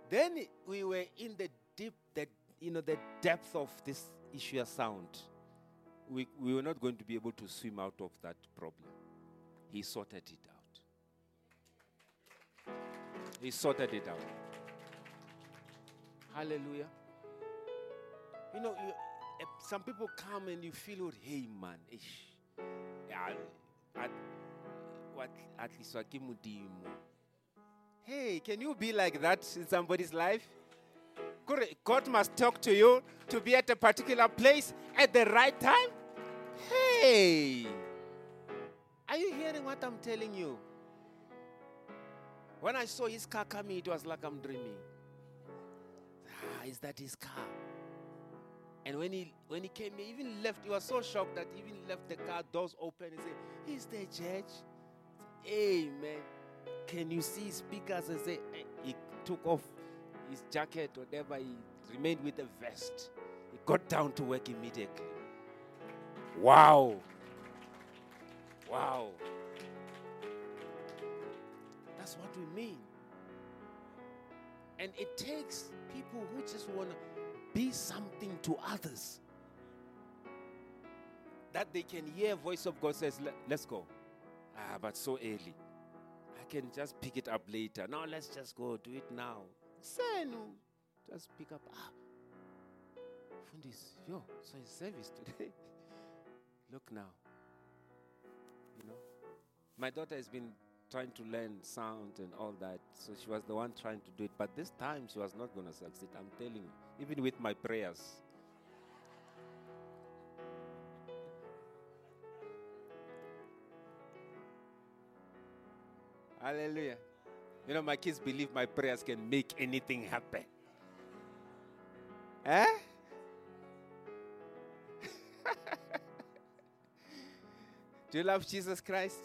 Then we were in the deep, the, you know, the depth of this issue of sound, we, we were not going to be able to swim out of that problem. He sorted it out. He sorted it out. Hallelujah. You know, you, uh, some people come and you feel, hey man, ish. At, what at least Hey, can you be like that in somebody's life? God must talk to you to be at a particular place at the right time. Hey, are you hearing what I'm telling you? When I saw his car coming, it was like I'm dreaming. Ah, is that his car? And when he when he came, he even left. He was so shocked that he even left the car doors open and said, "Is there church?" Amen. Can you see speakers and say he took off his jacket, whatever, he remained with the vest. He got down to work immediately. Wow. Wow. That's what we mean. And it takes people who just want to be something to others. That they can hear voice of God says, let's go. Ah, but so early. I can just pick it up later. Now let's just go do it now. Senu. Just pick up. Ah. Fundis, yo, so it's service today. Look now. You know, my daughter has been trying to learn sound and all that. So she was the one trying to do it. But this time she was not going to succeed. I'm telling you, even with my prayers. Hallelujah. You know, my kids believe my prayers can make anything happen. Eh? Do you love Jesus Christ?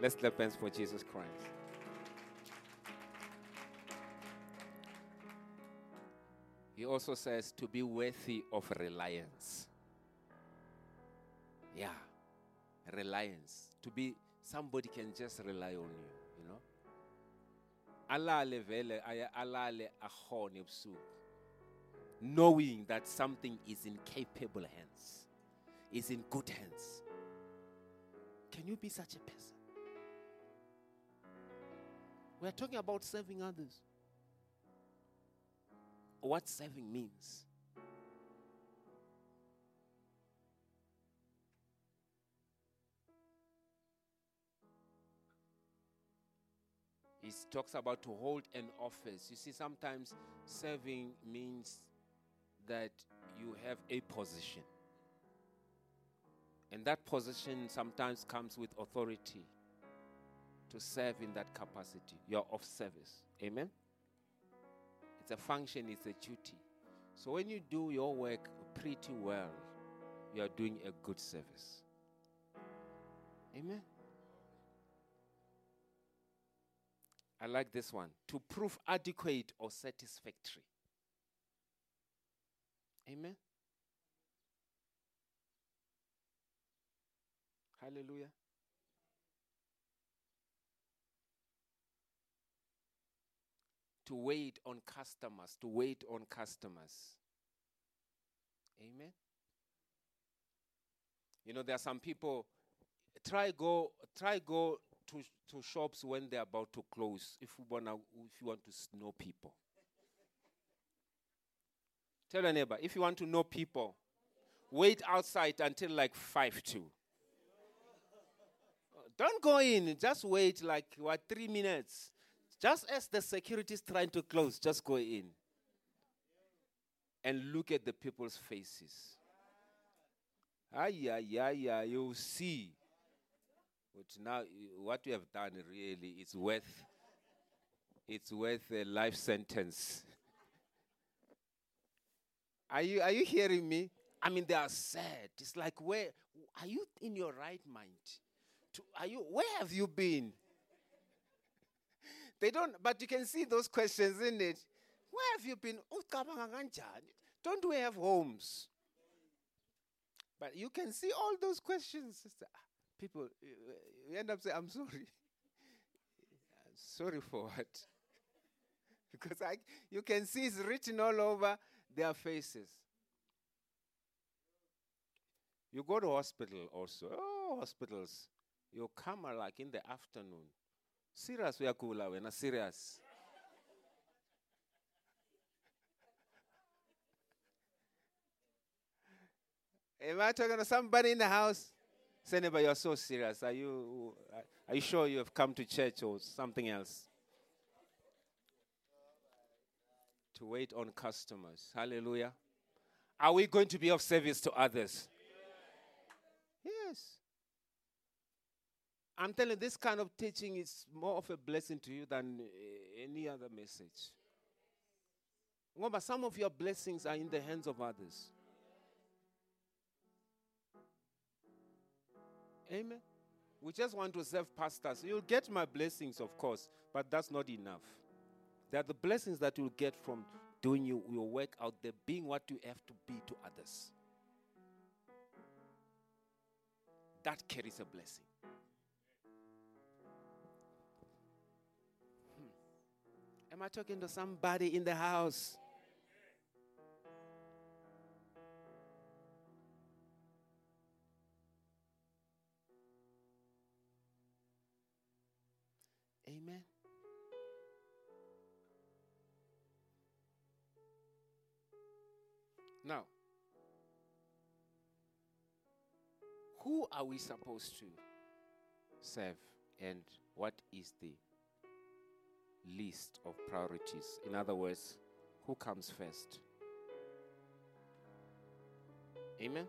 Let's clap hands for Jesus Christ. He also says to be worthy of reliance. Yeah, reliance. To be somebody can just rely on you. Alale vele alale ahone ebusuku knowing that something is in capable hands, is in good hands. Can you be such a person? We are talking about serving others. What serving means. He talks about to hold an office. You see, sometimes serving means that you have a position. And that position sometimes comes with authority to serve in that capacity. You're of service. Amen? It's a function, it's a duty. So when you do your work pretty well, you are doing a good service. Amen? I like this one. To prove adequate or satisfactory. Amen. Hallelujah. To wait on customers, to wait on customers. Amen. You know, there are some people try go try go to to shops when they're about to close if you wanna if you want to know people. Tell your neighbor, if you want to know people, wait outside until like 5 2. Don't go in, just wait like what, three minutes. Just as the security is trying to close, just go in and look at the people's faces. Ah, yeah, yeah, yeah, you'll see. But now, what you have done really is worth, it's worth a life sentence. Are you, are you hearing me? I mean, they are sad. It's like, where are you in your right mind? To, are you, where have you been? they don't, but you can see those questions in it. Where have you been? Don't we have homes? But you can see all those questions. People, you end up saying, I'm sorry. Sorry for what? because I, you can see it's written all over their faces. You go to hospital also. Oh, hospitals. You come uh, like in the afternoon. Serious we are cool uh, when serious. Am I talking to somebody in the house? Say you're so serious. Are you are you sure you have come to church or something else? to wait on customers. Hallelujah. Are we going to be of service to others? Yes. I'm telling you, this kind of teaching is more of a blessing to you than uh, any other message. Remember, some of your blessings are in the hands of others. Amen. We just want to serve pastors. You'll get my blessings, of course, but that's not enough. They are the blessings that you'll get from doing you, your work out there, being what you have to be to others. That carries a blessing. Hmm. Am I talking to somebody in the house? Amen. Now, who are we supposed to serve and what is the list of priorities? In other words, who comes first? Amen?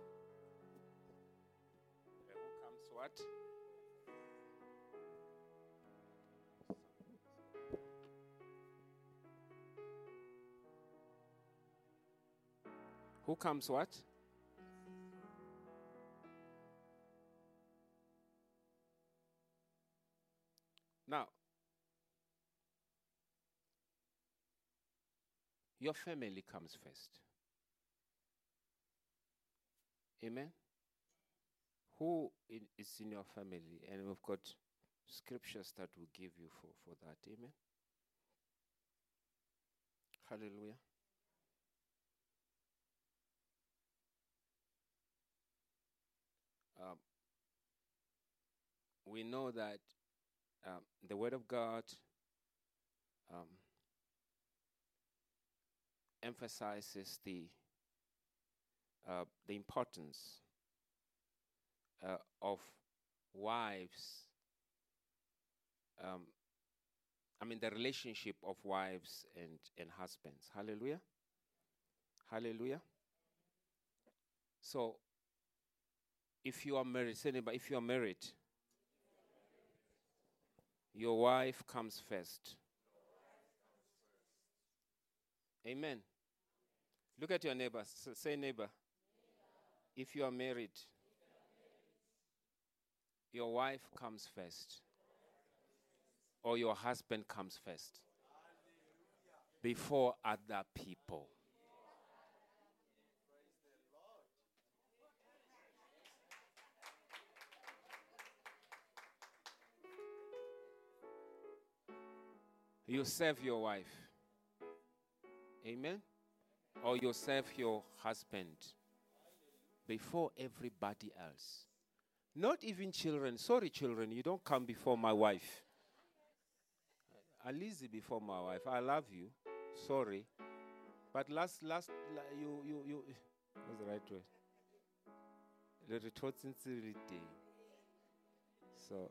Who comes what? Who comes what? Now, your family comes first. Amen. Who is in your family? And we've got scriptures that will give you for, for that. Amen. Hallelujah. Um, we know that um, the Word of God um, emphasizes the uh, the importance uh, of wives. Um, I mean, the relationship of wives and, and husbands. Hallelujah. Hallelujah. So, if you are married, say neighbor, if you are married, your wife comes first. Amen. Look at your neighbor. Say, neighbor. If you are married, your wife comes first, or your husband comes first before other people. You serve your wife. Amen. Or you serve your husband before everybody else. Not even children. Sorry, children, you don't come before my wife. Alizi before my wife. I love you. Sorry. But last, last, la- you, you, you, what's the right word? The retort sincerity. So,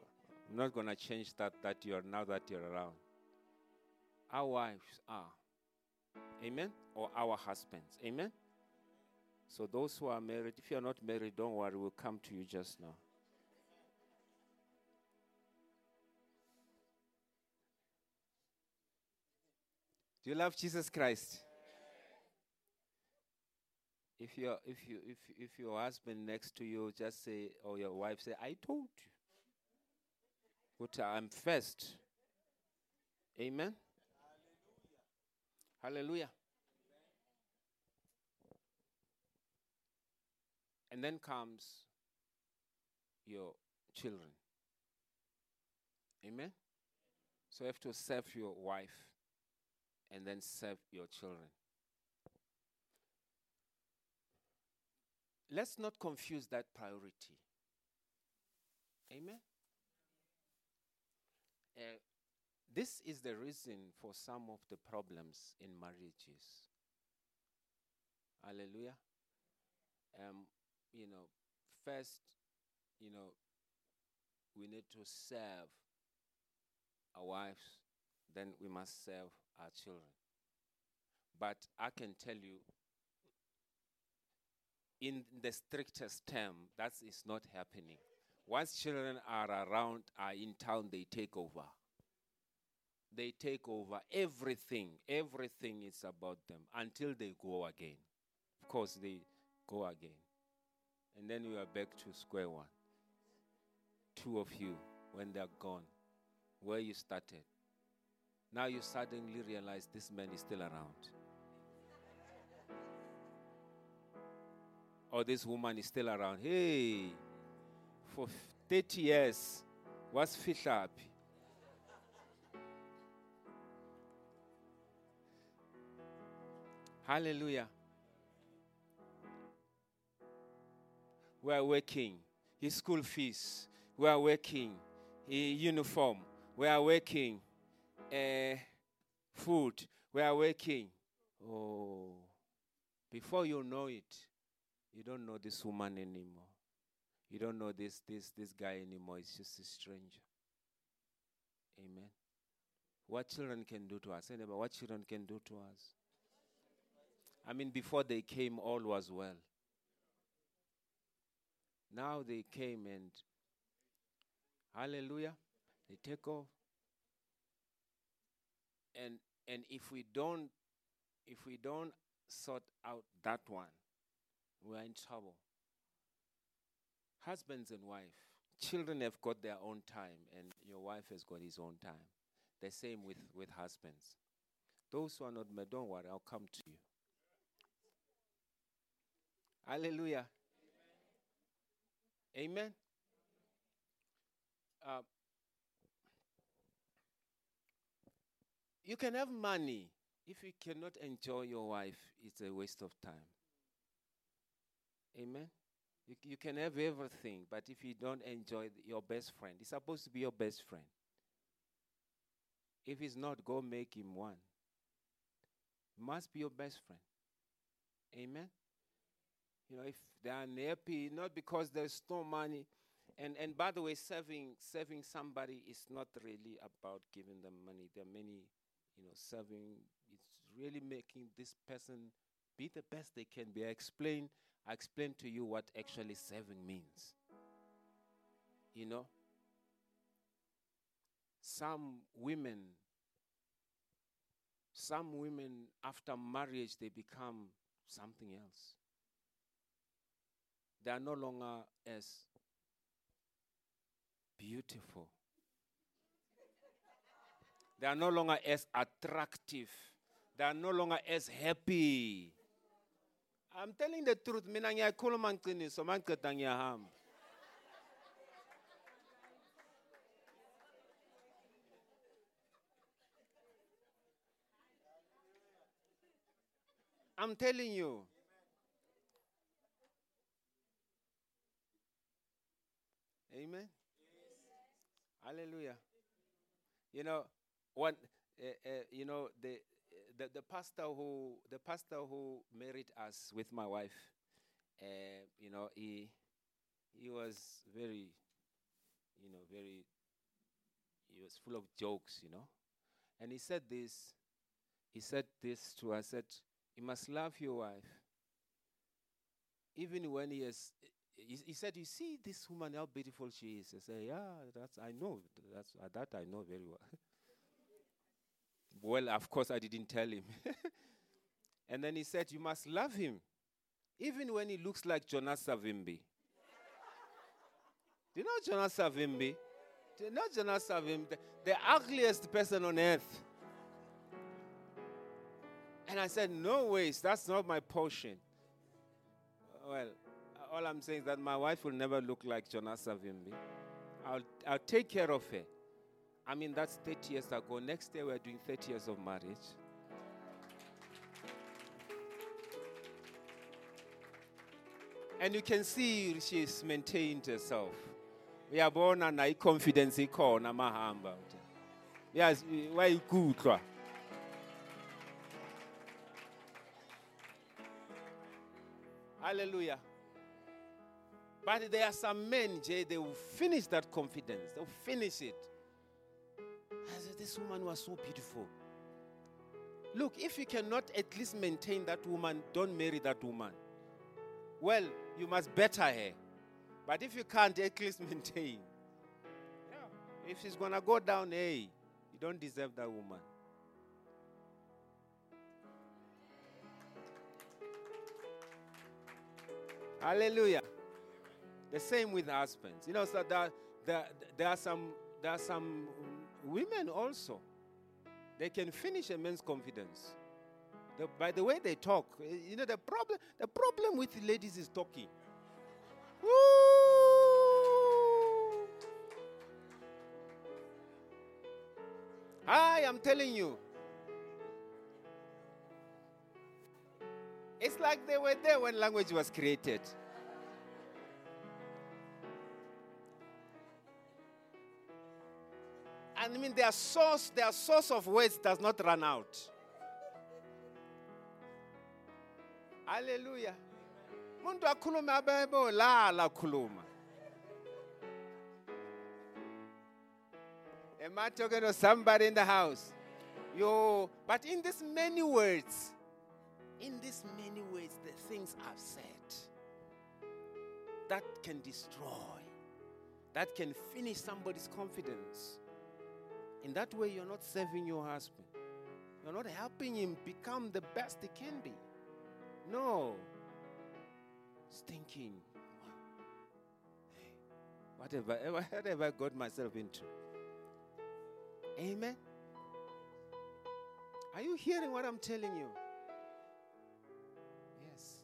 I'm not going to change that, that you're now that you're around. Our wives are. Amen? Or our husbands. Amen? So, those who are married, if you're not married, don't worry, we'll come to you just now. Do you love Jesus Christ? If your if you if if your husband next to you just say or your wife say, I told you. But I'm first. Amen. Hallelujah. And then comes your children. Amen. So you have to serve your wife and then serve your children. Let's not confuse that priority. Amen. Uh, this is the reason for some of the problems in marriages. Hallelujah. Um, you know, first, you know, we need to serve our wives, then we must serve our children. But I can tell you, in the strictest term, that is not happening. Once children are around, are in town, they take over. They take over everything. Everything is about them until they go again. Of course, they go again. And then we are back to square one. Two of you, when they're gone, where you started. Now you suddenly realize this man is still around. Or this woman is still around. Hey, for 30 years, what's fish? Hallelujah. We are working. His school fees. We are working. His uniform. We are working. Uh, food. We are working. Oh. Before you know it, you don't know this woman anymore. You don't know this this this guy anymore. It's just a stranger. Amen. What children can do to us. Anybody, what children can do to us. I mean, before they came, all was well. Now they came and hallelujah, they take off. And and if we don't if we don't sort out that one, we are in trouble. Husbands and wife, children have got their own time, and your wife has got his own time. The same with, with husbands. Those who are not married, don't worry, I'll come to you. Hallelujah. Amen. Uh, you can have money. If you cannot enjoy your wife, it's a waste of time. Amen. You, you can have everything, but if you don't enjoy th- your best friend, he's supposed to be your best friend. If he's not, go make him one. Must be your best friend. Amen. You know, if they are unhappy, not because there's no money. And and by the way, serving serving somebody is not really about giving them money. There are many, you know, serving. It's really making this person be the best they can be. I explain. I explain to you what actually serving means. You know, some women, some women after marriage they become something else. They are no longer as beautiful. They are no longer as attractive. They are no longer as happy. I'm telling the truth. I'm telling you. Amen. Hallelujah. You know, one, uh, uh, you know, the, the the pastor who the pastor who married us with my wife, uh, you know, he he was very, you know, very. He was full of jokes, you know, and he said this. He said this to us. Said, "You must love your wife, even when he has." He, he said, "You see this woman, how beautiful she is." I said, "Yeah, that's I know. That's uh, that I know very well." well, of course, I didn't tell him. and then he said, "You must love him, even when he looks like Jonas Savimbi." Do you know Jonas Savimbi? Do you know Jonas Savimbi? The, the ugliest person on earth. And I said, "No ways. That's not my portion." Well, all I'm saying is that my wife will never look like Jonas Savimbi. I'll, I'll take care of her. I mean, that's 30 years ago. Next year, we're doing 30 years of marriage. And you can see she's maintained herself. We are born and i-confidence ikhona mahamba yazi wayiguhlwa hallelujah but there are some men, Jay, they will finish that confidence. They'll finish it. I said, this woman was so beautiful. Look, if you cannot at least maintain that woman, don't marry that woman. Well, you must better her. But if you can't at least maintain, yeah, if she's gonna go down, hey, you don't deserve that woman. Hallelujah. The same with husbands. You know, so there, there, there are some there are some women also. They can finish a man's confidence. The, by the way they talk, you know, the problem the problem with ladies is talking. Woo! I am telling you. It's like they were there when language was created. I mean, their source, their source of words does not run out. Hallelujah. Muntu akhuluma abebe lala khuluma. Am I talking to somebody in the house? Yo, but in these many words, in these many words, the things I've said that can destroy, that can finish somebody's confidence. In that way, you're not serving your husband. You're not helping him become the best he can be. No. Stinking. Hey, whatever, whatever I got myself into. Amen. Are you hearing what I'm telling you? Yes.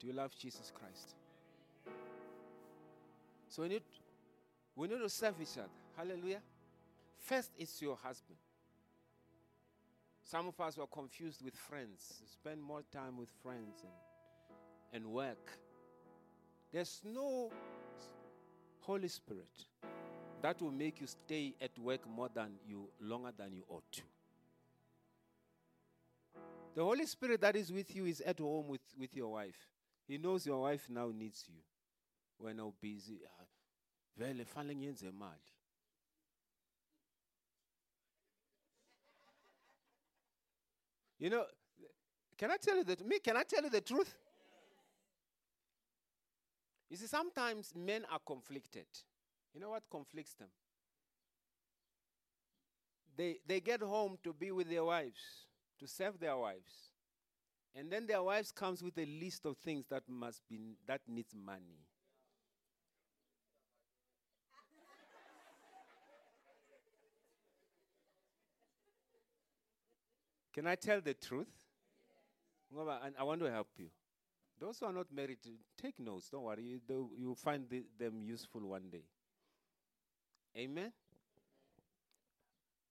Do you love Jesus Christ? So we need, we need to serve each other. Hallelujah. First, it's your husband. Some of us were confused with friends. Spend more time with friends and, and work. There's no Holy Spirit that will make you stay at work more than you longer than you ought to. The Holy Spirit that is with you is at home with, with your wife. He knows your wife now needs you. We're now busy. Vele fanele ngiyenze imali. You know, can I tell you that me? Can I tell you the truth? You see, sometimes men are conflicted. You know what conflicts them? They, they get home to be with their wives, to serve their wives. And then their wives comes with a list of things that must be that needs money. Can I tell the truth? And I want to help you. Those who are not married, take notes. Don't worry. You'll find them useful one day. Amen.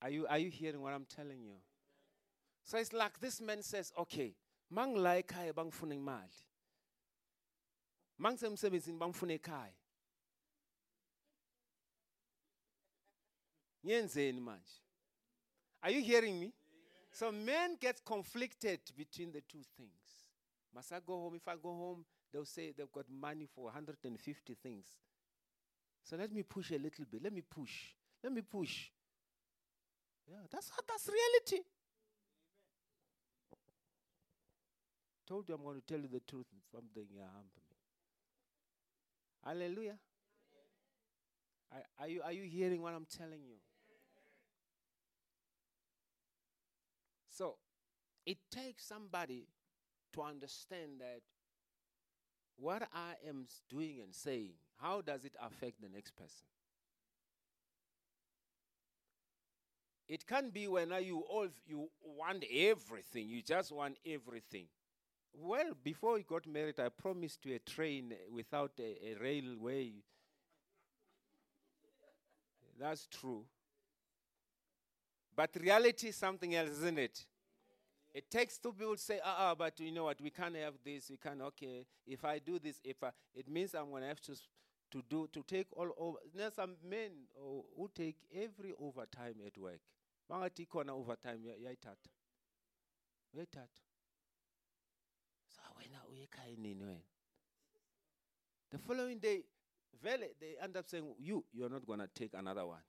Are you, are you hearing what I'm telling you? So it's like this man says, okay, mang la ekhaya bangifuna imali. Mang semsebenzini bangifuna ekhaya. Ngiyenzeni manje? Are you hearing me? So men get conflicted between the two things. Must I go home? If I go home, they'll say they've got money for 150 things. So let me push a little bit. Let me push. Let me push. Yeah, that's that's reality. Told you I'm going to tell you the truth. Something humble me. Hallelujah. Are, are you are you hearing what I'm telling you? So it takes somebody to understand that what I am doing and saying, how does it affect the next person? It can't be when you all you want everything, you just want everything. Well, before we got married, I promised you a train without a, a railway. That's true. But reality is something else, isn't it? It takes two people to say, ah, uh but you know what, we can't have this, we can't, okay, if I do this, if I, it means I'm going to have to, to do, to take all over. There's some men oh, who take every overtime at work. Bangathi overtime ya- yayithatha. Uyayithatha. So wena uye ekhaya nini wena? The following day, vele, they end up saying, you, you're not going to take another one.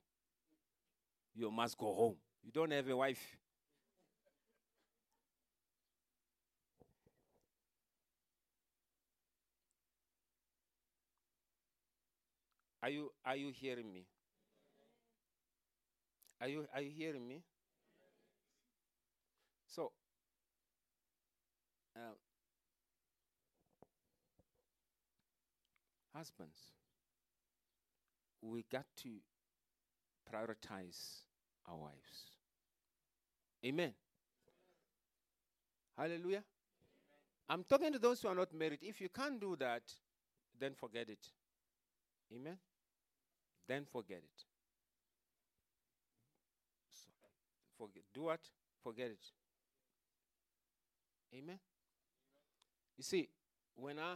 You must go home. You don't have a wife. Are you are you hearing me? Are you are you hearing me? So uh, husbands, we got to prioritize our wives. Amen. Hallelujah. I'm talking to those who are not married. If you can't do that, then forget it. Amen. Then forget it. Forget. Do what? Forget it. Amen. You see, when I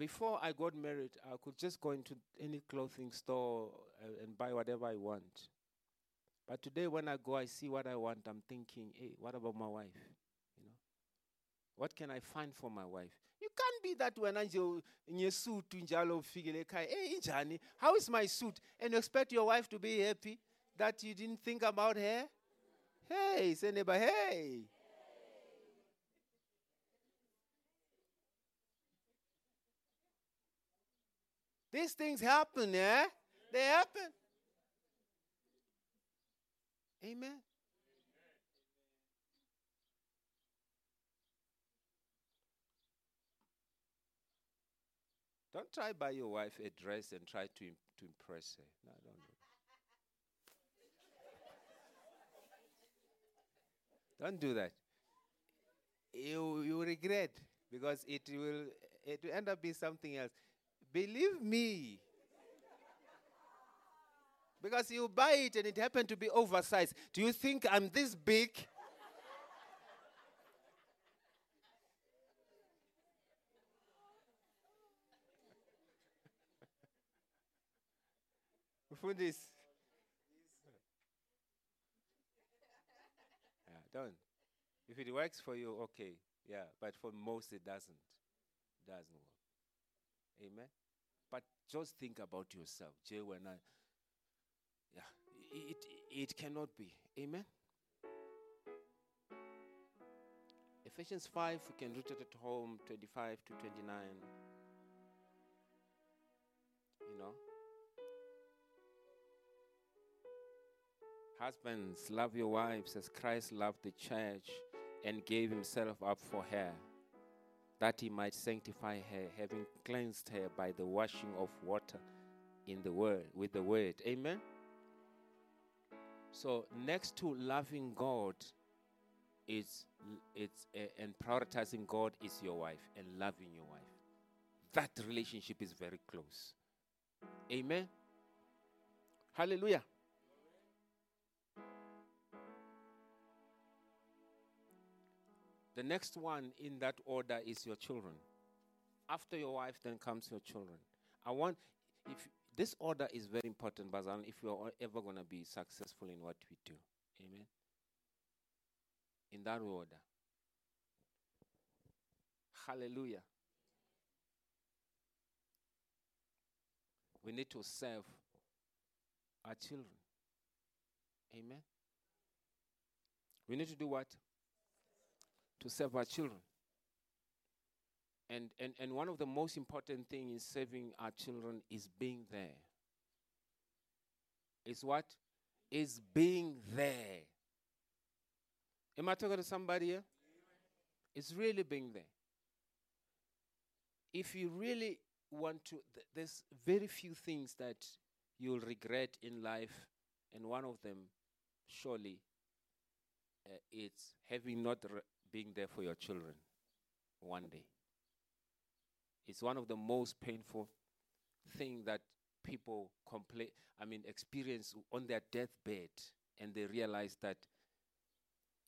before I got married, I could just go into any clothing store uh, and buy whatever I want. But today, when I go, I see what I want. I'm thinking, hey, what about my wife? You know, what can I find for my wife? You can't be that when nje ngesuit njalo ufikele ekhaya, hey, injani? How is my suit? And you expect your wife to be happy that you didn't think about her? Hey, say neighbor, hey. These things happen, eh? They happen. Amen. Don't try buy your wife a dress and try to, im- to impress her. No, don't do that. Don't do that. You, you regret because it will, it will end up being something else. Believe me. Because you buy it and it happened to be oversized. Do you think I'm this big? Mfundisi. Yeah, don't. If it works for you, okay. Yeah, but for most it doesn't. Doesn't work. Amen. But just think about yourself. Jay, when I yeah, it, it cannot be. Amen. Ephesians 5, we can read it at home, 25 to 29. You know. Husbands, love your wives as Christ loved the church and gave himself up for her, that he might sanctify her, having cleansed her by the washing of water in the word with the word. Amen. So next to loving God is it's uh, and prioritizing God is your wife and loving your wife. That relationship is very close. Amen. Hallelujah. The next one in that order is your children. After your wife, then comes your children. I want, if this order is very important, Bazan, if you are ever going to be successful in what we do. Amen. In that order. Hallelujah. We need to serve our children. Amen. We need to do what? To serve our children. And, and, and one of the most important things in serving our children is being there. Is what? Is being there. Am I talking to somebody here? It's really being there. If you really want to, th- there's very few things that you'll regret in life, and one of them, surely, uh, it's having not being there for your children one day. It's one of the most painful thing that people complain, I mean, experience on their deathbed, and they realize that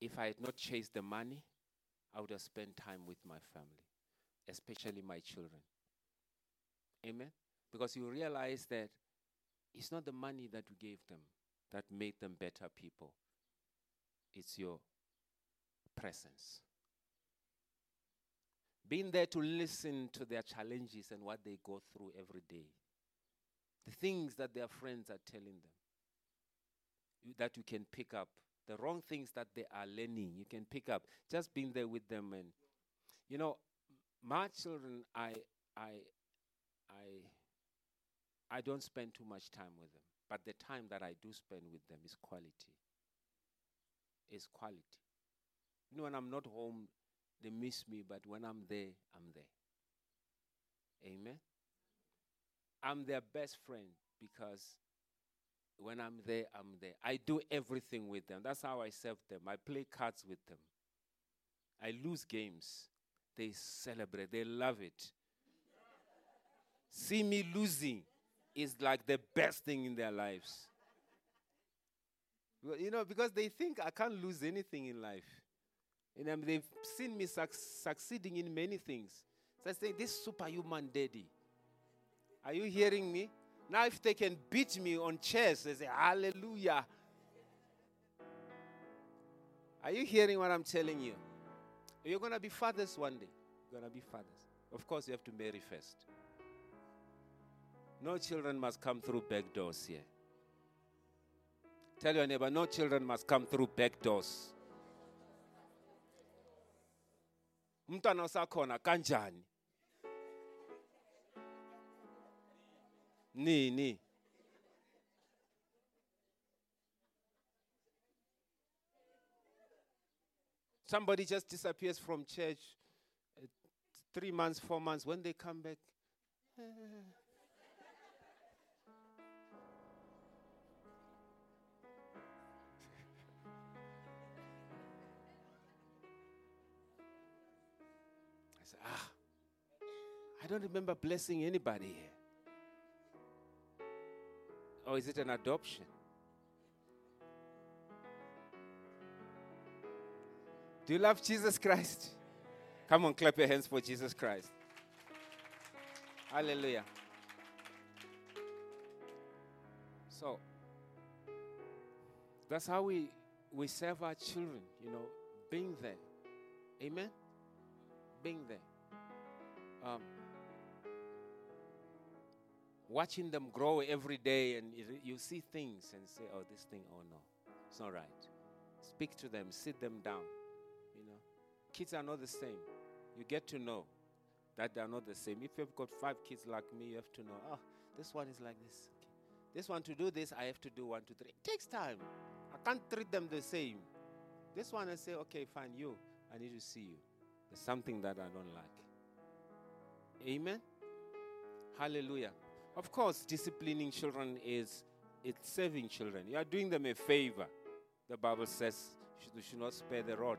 if I had not chased the money, I would have spent time with my family, especially my children. Amen. Because you realize that it's not the money that you gave them that made them better people. It's your presence. Being there to listen to their challenges and what they go through every day. The things that their friends are telling them that you can pick up. The wrong things that they are learning, you can pick up. Just being there with them and you know, my children I I I I don't spend too much time with them. But the time that I do spend with them is quality. Is quality. You know, when I'm not home, they miss me, but when I'm there, I'm there. Amen. I'm their best friend because when I'm there, I'm there. I do everything with them. That's how I serve them. I play cards with them. I lose games. They celebrate, they love it. See me losing is like the best thing in their lives. You know, because they think I can't lose anything in life. And um, they've seen me suc- succeeding in many things. So I say, This superhuman daddy. Are you hearing me? Now, if they can beat me on chess, they say, Hallelujah. Are you hearing what I'm telling you? You're going to be fathers one day. You're going to be fathers. Of course, you have to marry first. No children must come through back doors here. Tell your neighbor, no children must come through back doors. Umntwana usakhona kanjani? Nini? Somebody just disappears from church uh, three months four months. When they come back ah, I don't remember blessing anybody here. Or is it an adoption? Do you love Jesus Christ? Come on, clap your hands for Jesus Christ. Hallelujah. So, that's how we, we serve our children, you know, being there. Amen? Being there. Um, watching them grow every day, and you, see things and say, oh, this thing, oh no, it's not right. Speak to them, sit them down. You know, kids are not the same. You get to know that they are not the same. If you've got five kids like me, you have to know, oh, this one is like this. This one to do this, I have to do one, two, three. It takes time. I can't treat them the same. This one, I say, okay, fine, you, I need to see you. There's something that I don't like. Amen? Hallelujah. Of course, disciplining children is it's saving children. You are doing them a favor. The Bible says you should not spare the rod.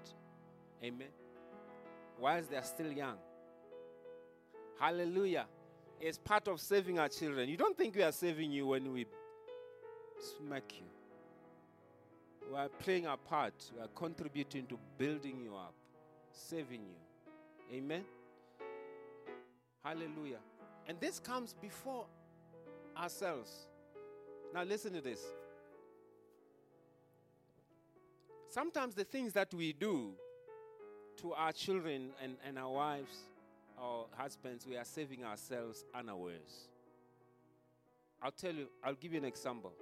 Amen. Whilst they are still young. Hallelujah. It's part of saving our children. You don't think we are saving you when we smack you. We are playing our part. We are contributing to building you up, saving you. Amen. Hallelujah. And this comes before ourselves. Now, listen to this. Sometimes the things that we do to our children and, and our wives or husbands, we are saving ourselves unawares. I'll tell you, I'll give you an example.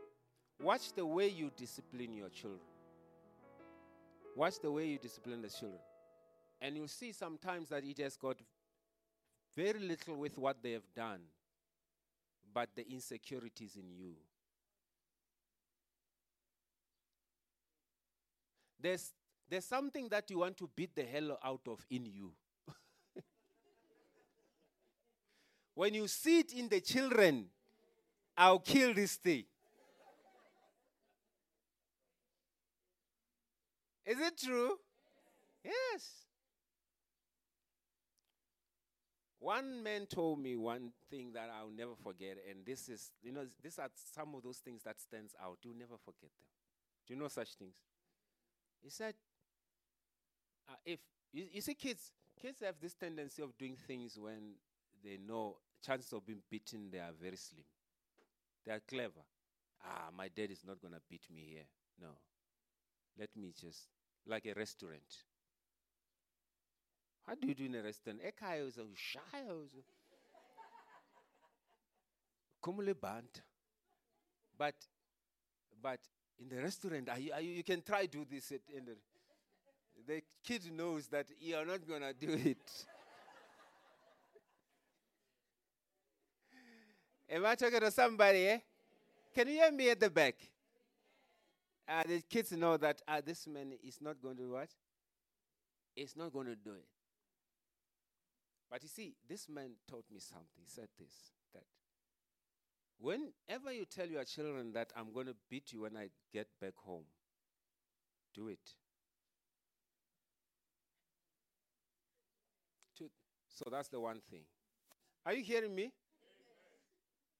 Watch the way you discipline your children. Watch the way you discipline the children. And you'll see sometimes that it has got very little with what they have done, but the insecurities in you. There's, there's something that you want to beat the hell out of in you. when you see it in the children, I'll kill this thing. Is it true? Yes. One man told me one thing that I'll never forget, and this is, you know, these are some of those things that stands out. You'll never forget them. Do you know such things? He said, uh, if you, you see kids, kids have this tendency of doing things when they know chances of being beaten they are very slim. They are clever. Ah, my dad is not to beat me here. No. Let me just, like a restaurant. How do you do in a restaurant? Ekhaya is shy. Kumule band. But, but in the restaurant, are you, are you, you can try do this. At, in the, the kid knows that you are not gonna do it. Am I talking to somebody? Eh? Can you hear me at the back? Uh, the kids know that uh, this man is not going to do what? He's not going to do it. But you see, this man taught me something. He said this that whenever you tell your children that I'm going to beat you when I get back home, do it. So that's the one thing. Are you hearing me?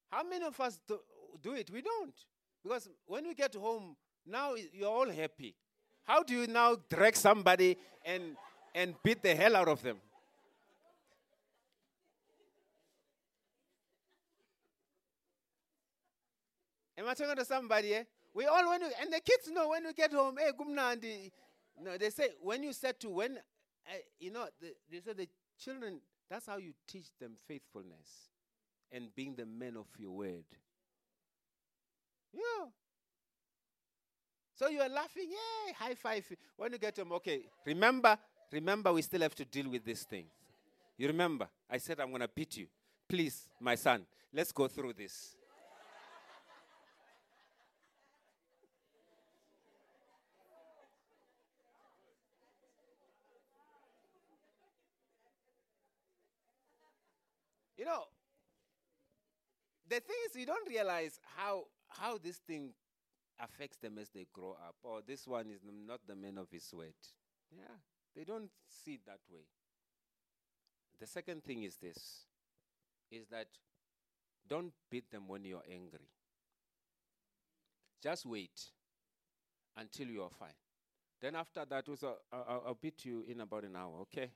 How many of us do, do it? We don't. Because when we get home, now you're all happy. How do you now drag somebody and, and beat the hell out of them? Am I talking to somebody? Eh? We all when we, and the kids know when we get home. Hey, gumnandi. No, they say when you said to when, uh, you know, the, they say the children. That's how you teach them faithfulness and being the men of your word. Yeah. So you are laughing, yay, high five. When you get home, okay, remember, remember, we still have to deal with this thing. You remember, I said I'm to beat you. Please, my son, let's go through this. You know, the thing is, you don't realize how how this thing affects them as they grow up. Or this one is not the man of his word. Yeah, they don't see it that way. The second thing is this: is that don't beat them when you're angry. Just wait until you are fine. Then after that, also, I'll- I'll beat you in about an hour. Okay.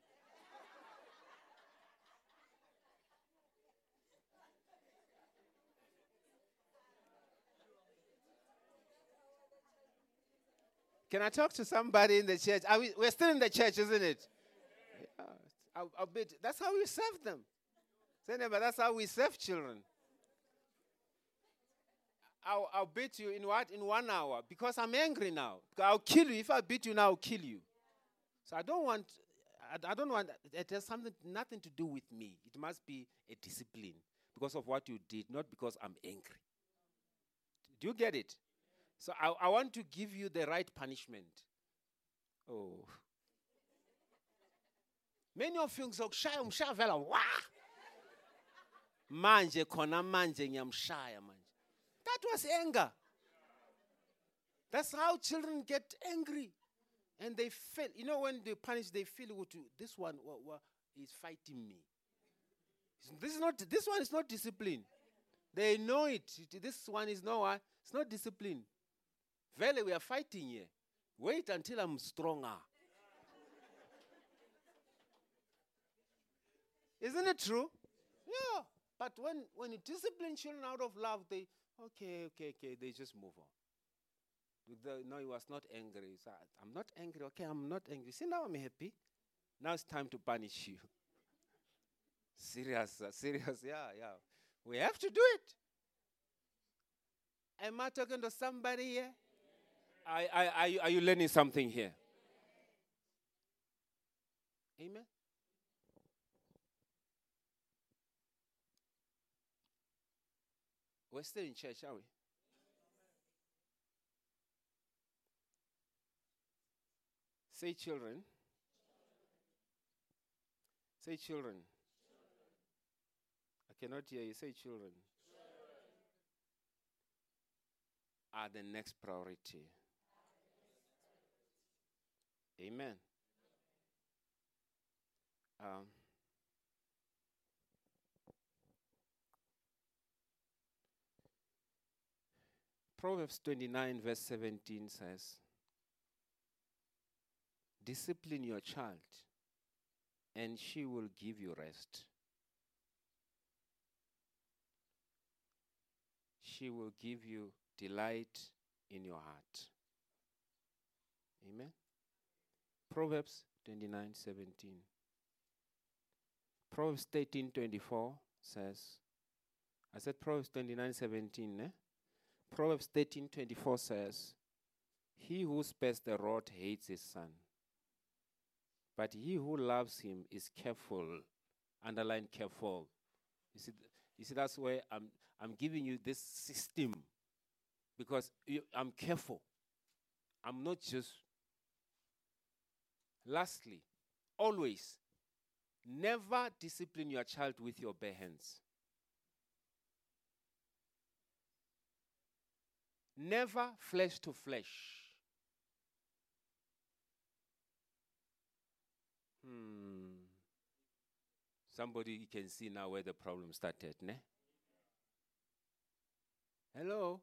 Can I talk to somebody in the church? Are we, we're still in the church, isn't it? Yeah, I'll, I'll. That's how we serve them. Say, neighbor, that's how we serve children. I'll, I'll beat you in what? In one hour. Because I'm angry now. I'll kill you. If I beat you now, I'll kill you. So I don't want, I, I don't want, it has something, nothing to do with me. It must be a discipline because of what you did, not because I'm angry. Do you get it? So I, I want to give you the right punishment. Oh. Many of you ngizokushaya umshaya wa. Manje khona manje ngiyamshaya manje. That was anger. That's how children get angry. And they feel, you know, when they punish, they feel this one wa, wa, is fighting me. This is not this one is not discipline. They know it. It- This one is no one. It's not discipline. Vele, we are fighting here. Wait until I'm stronger. Isn't it true? Yeah. But when, when you discipline children out of love, they, okay, okay, okay, they just move on. The, no, he was not angry. So I'm not angry. Okay, I'm not angry. See, now I'm happy. Now it's time to punish you. serious, uh, serious, yeah, yeah. We have to do it. Am I talking to somebody here? Are, you, are you learning something here? Amen. We're still in church, are we? Say children. Say children. I cannot hear you. Say children. Are the next priority. Amen. Um, Proverbs 29, verse 17 says, Discipline your child, and she will give you rest. She will give you delight in your heart. Amen. Proverbs 29, 17. Proverbs 13, 24 says, I said Proverbs 29, 17, eh? Proverbs 13, 24 says, He who spares the rod hates his son, but he who loves him is careful. Underline careful. You see, th- you see that's where I'm, I'm giving you this system because you, I'm careful. I'm not just. Lastly, always never discipline your child with your bare hands. Never flesh to flesh. Hmm. Somebody can see now where the problem started, ne? Hello?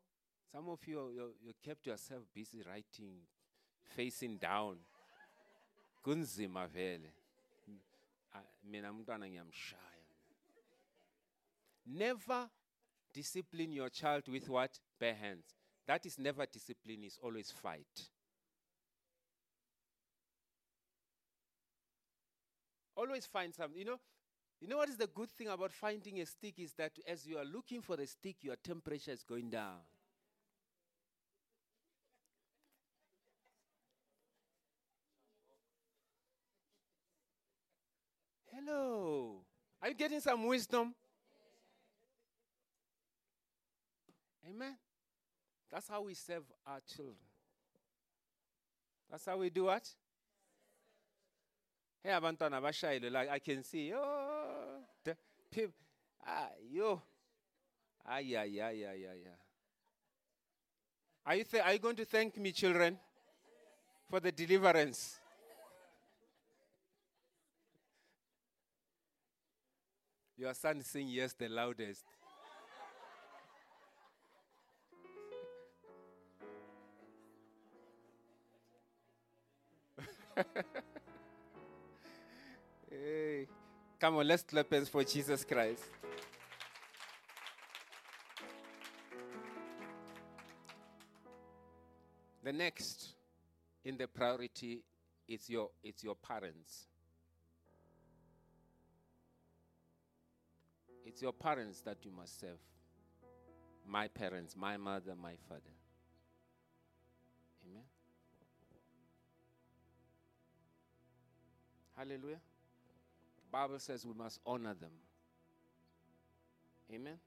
Some of you, you, you kept yourself busy writing, facing down. Kunzima vele. Mina ngiyamshaya. Never discipline your child with what? Bare hands. That is never discipline, is always fight. Always find something. You know, you know what is the good thing about finding a stick is that as you are looking for the stick, your temperature is going down. Hello. Are you getting some wisdom? Amen. That's how we serve our children. That's how we do what? Hey, abantwana bashayile like I can see. Oh, the peop- ah, yo. Ah, yeah, yeah, yeah, yeah, yeah. Are you, th- are you going to thank me, children, for the deliverance? Your son saying yes the loudest. hey. Come on, let's clap hands for Jesus Christ. The next in the priority is your, it's your parents. It's your parents that you must serve. My parents, my mother, my father. Amen. Hallelujah. The Bible says we must honor them. Amen.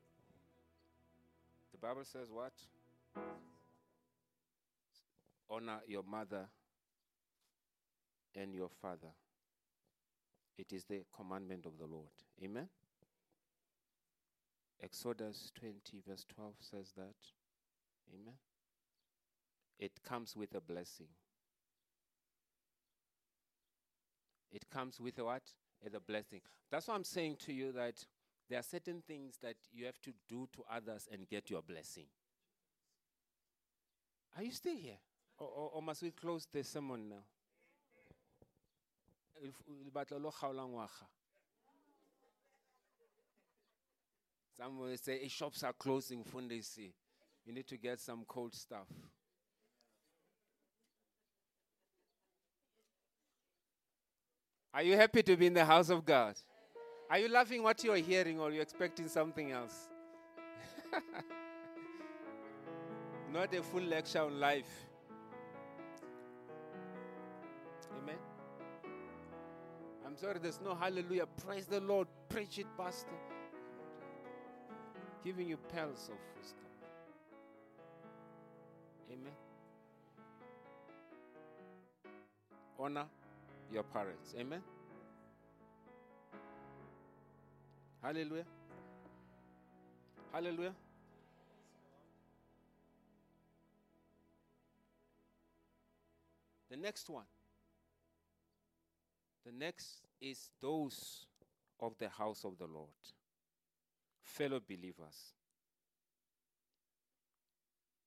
The Bible says what? Honor your mother and your father. It is the commandment of the Lord. Amen. Exodus 20, verse 12 says that. Amen. It comes with a blessing. It comes with a what? With a blessing. That's why I'm saying to you that there are certain things that you have to do to others and get your blessing. Are you still here? Or, or, or must we close the sermon now? If- le batla lo kgaola ngwaga. Some will say, "Eh, shops are closing, Fundisi. You need to get some cold stuff. Are you happy to be in the house of God? Are you loving what you are hearing or are you expecting something else? Not a full lecture on life. Amen. I'm sorry, there's no hallelujah. Praise the Lord. Preach it, Pastor. Giving you pearls of wisdom. Amen. Honor your parents. Amen. Hallelujah. Hallelujah. The next one. The next is those of the house of the Lord, fellow believers.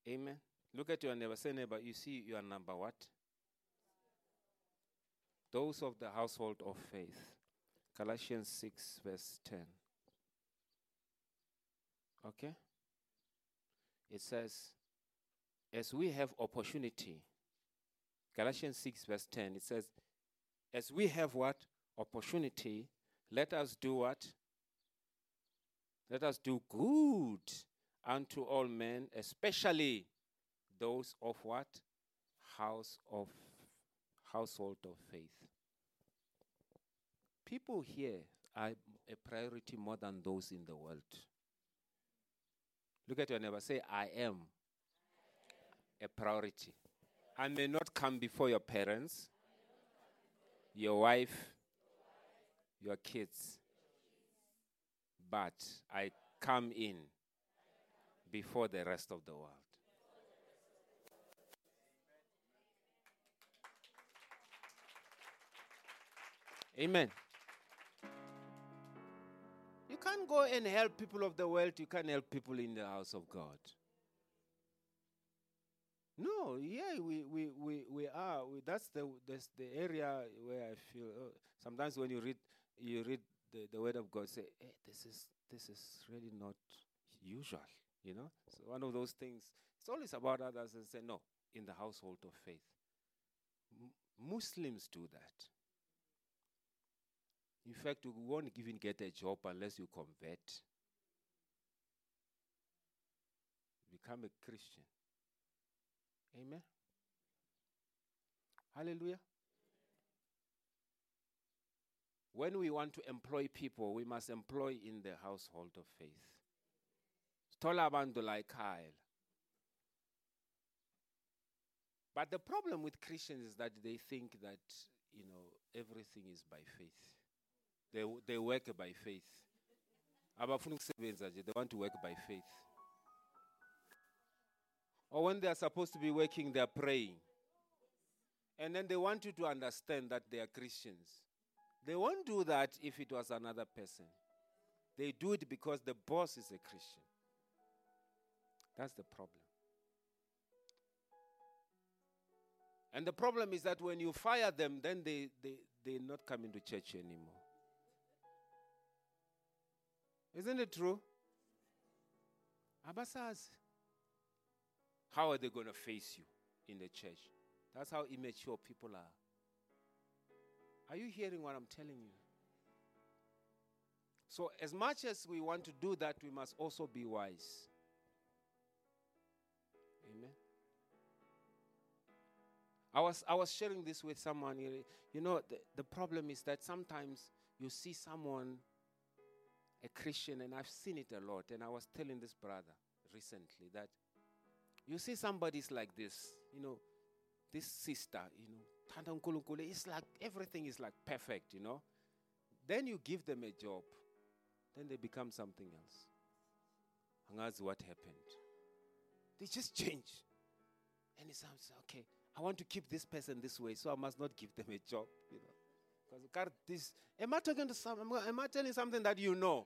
Amen. Look at your neighbor. Say, neighbor, you see your number what? Those of the household of faith. Galatians 6, verse 10. Okay? It says, as we have opportunity, Galatians 6, verse 10, it says, as we have what? Opportunity, let us do what? Let us do good unto all men, especially those of what? House of household of faith. People here are a priority more than those in the world. Look at your neighbor. Say, I am a priority. I may not come before your parents, your wife, your kids, but I come in before the rest of the world. Amen. You can't go and help people of the world, you can't help people in the house of God. No, yeah, we, we, we, we are. We, that's, the, that's the area where I feel. Oh, sometimes when you read, you read the, the word of God, say, hey, this is, this is really not usual, you know? So one of those things, it's always about others and say, no, in the household of faith. M- Muslims do that. In fact, you won't even get a job unless you convert. Become a Christian. Amen. Hallelujah. When we want to employ people, we must employ in the household of faith. Stola abantu. But the problem with Christians is that they think that, you know, everything is by faith. They, w- they work by faith. they want to work by faith or when they are supposed to be working they are praying and then they want you to understand that they are christians they won't do that if it was another person they do it because the boss is a christian that's the problem and the problem is that when you fire them then they, they, they're not coming to church anymore isn't it true? Abasazi. How are they going to face you in the church? That's how immature people are. Are you hearing what I'm telling you? So, as much as we want to do that, we must also be wise. Amen. I was, I was sharing this with someone. You know, the, the problem is that sometimes you see someone a Christian, and I've seen it a lot. And I was telling this brother recently that you see somebody's like this, you know, this sister, you know, it's like everything is like perfect, you know. Then you give them a job, then they become something else. And that's what happened. They just change. And it sounds okay. I want to keep this person this way, so I must not give them a job, you know. Because this, am I talking to some, am I telling something that you know?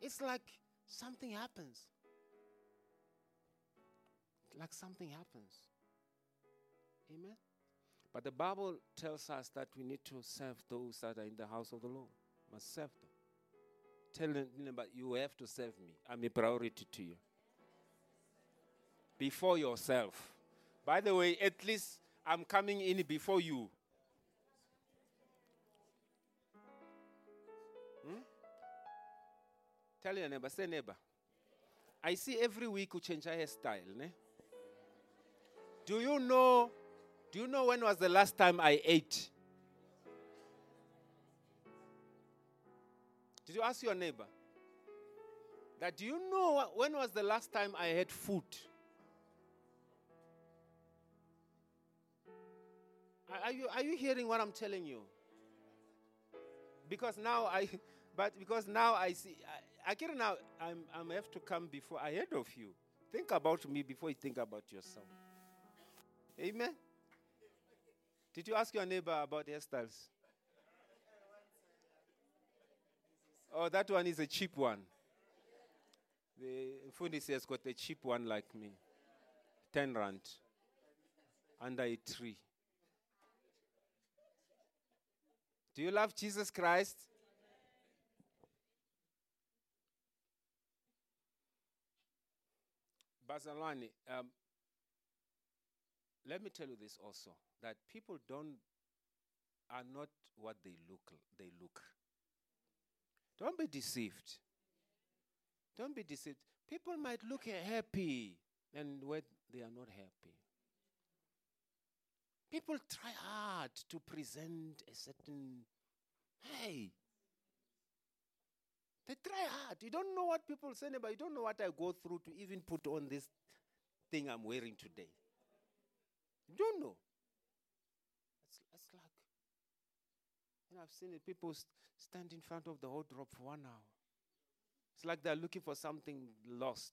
It's like something happens. Like something happens. Amen. But the Bible tells us that we need to serve those that are in the house of the Lord. Must serve them. Tell them, but you have to serve me. I'm a priority to you. Before yourself. By the way, at least I'm coming in before you. Hmm? Tell your neighbor, say neighbor. I see every week you change your hairstyle. Ne? Do you know? Do you know when was the last time I ate? Did you ask your neighbor? That do you know when was the last time I had food? Are you, are you hearing what I'm telling you? Because now I, but because now I see, Akira, now I'm, I'm have to come before ahead of you. Think about me before you think about yourself. Amen. Did you ask your neighbor about hairstyles? Oh, that one is a cheap one. The Fundis has got a cheap one like me. 10 rand. Under a tree. Do you love Jesus Christ? Bazalwane, um, let me tell you this also that people don't are not what they look they look. Don't be deceived. Don't be deceived. People might look happy and when they are not happy. People try hard to present a certain hey, they try hard. You don't know what people say, but you don't know what I go through to even put on this thing I'm wearing today. You don't know. It's, it's like, and I've seen it, people st- stand in front of the wardrobe for one hour. It's like they're looking for something lost.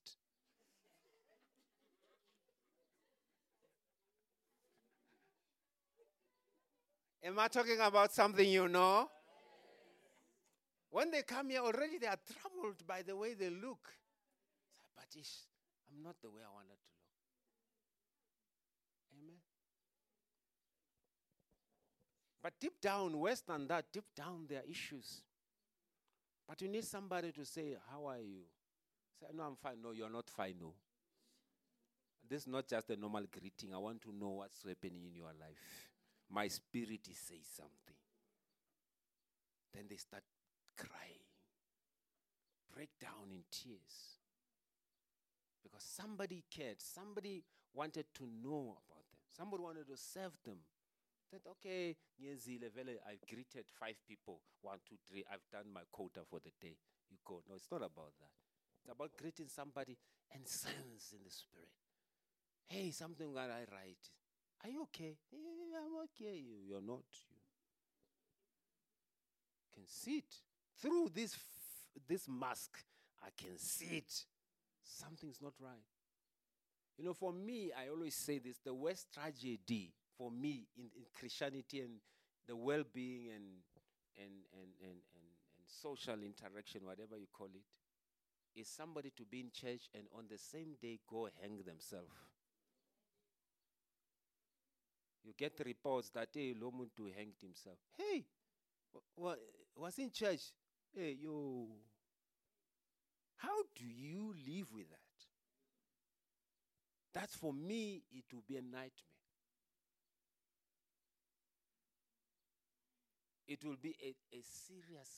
Am I talking about something you know? When they come here, already they are troubled by the way they look. But I'm not the way I wanted to look. Amen. But deep down, worse than that, deep down, there are issues. But you need somebody to say, How are you? Say, No, I'm fine. No, you're not fine. No. This is not just a normal greeting. I want to know what's happening in your life. My spirit is saying something. Then they start crying, break down in tears. Because somebody cared, somebody wanted to know about them, somebody wanted to serve them. That okay, I've greeted five people, one, two, three, I've done my quota for the day. You go. No, it's not about that. It's about greeting somebody and sense in the spirit. Hey, something that I write. Are you okay? Yeah, I'm okay. You're not. You can see it through this, f- this mask, I can see it. Something's not right. You know, for me, I always say this the worst tragedy for me in, in Christianity and the well being and, and, and, and, and, and social interaction, whatever you call it, is somebody to be in church and on the same day go hang themselves. You get reports that hey, Lomuntu hanged himself. Hey, wa- was in church. Hey, yo. How do you live with that? That's for me, it will be a nightmare. It will be a, a serious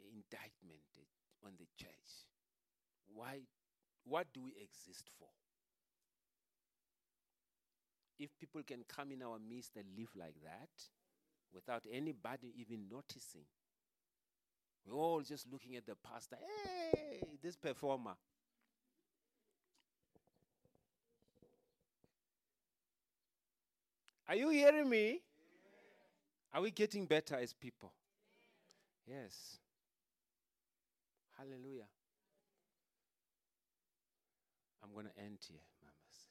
indictment on the church. Why? What do we exist for? If people can come in our midst and live like that without anybody even noticing, we're all just looking at the pastor. Hey, this performer. Are you hearing me? Are we getting better as people? Yes. Hallelujah. I'm going to end here my message.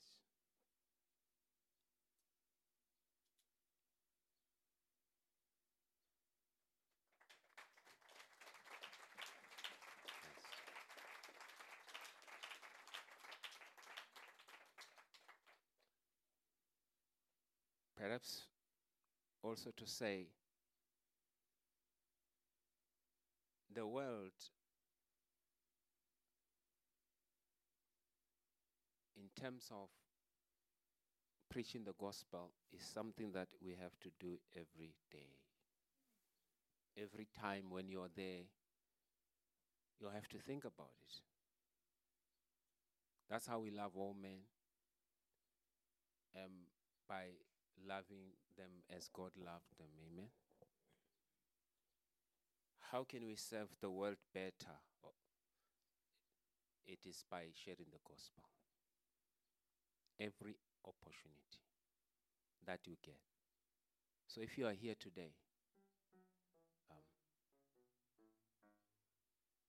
Perhaps also to say the world in terms of preaching the gospel is something that we have to do every day. Every time when you're there, you have to think about it. That's how we love all men um, by loving them as God loved them. Amen. How can we serve the world better? Oh, It is by sharing the gospel. Every opportunity that you get. So if you are here today, um,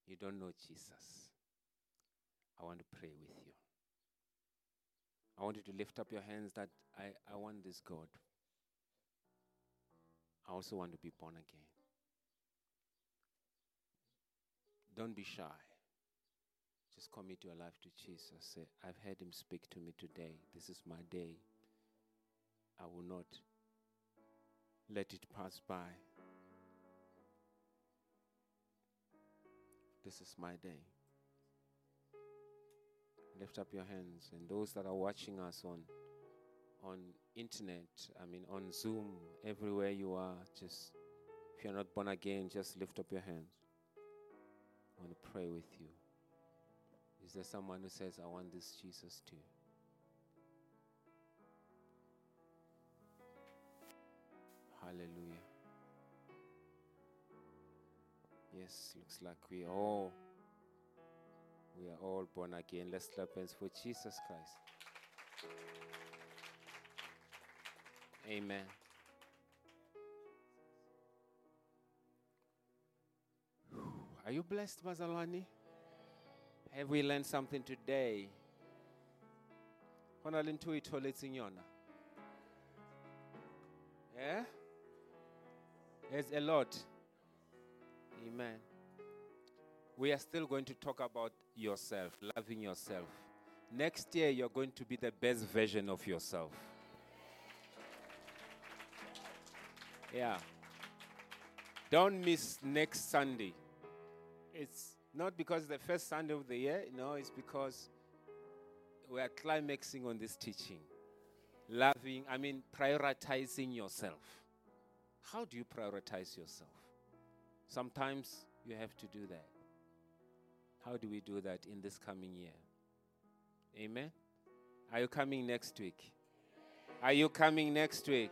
you don't know Jesus, I want to pray with you. I want you to lift up your hands that I, I want this God. I also want to be born again. Don't be shy. Just commit your life to Jesus. Say, I've heard him speak to me today. This is my day. I will not let it pass by. This is my day. Lift up your hands. And those that are watching us on on internet, I mean on Zoom, everywhere you are, just if you're not born again, just lift up your hands. I want to pray with you. Is there someone who says, I want this Jesus too? Hallelujah. Yes, looks like we all we are all born again. Let's clap hands for Jesus Christ. Amen. Are you blessed, Mazalwani? Have we learned something today? Yeah? There's a lot. Amen. We are still going to talk about yourself, loving yourself. Next year, you're going to be the best version of yourself. Yeah. Don't miss next Sunday. It's not because the first Sunday of the year, no, it's because we are climaxing on this teaching. Loving, I mean, prioritizing yourself. How do you prioritize yourself? Sometimes you have to do that. How do we do that in this coming year? Amen. Are you coming next week? Are you coming next week?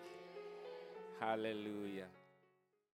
Hallelujah.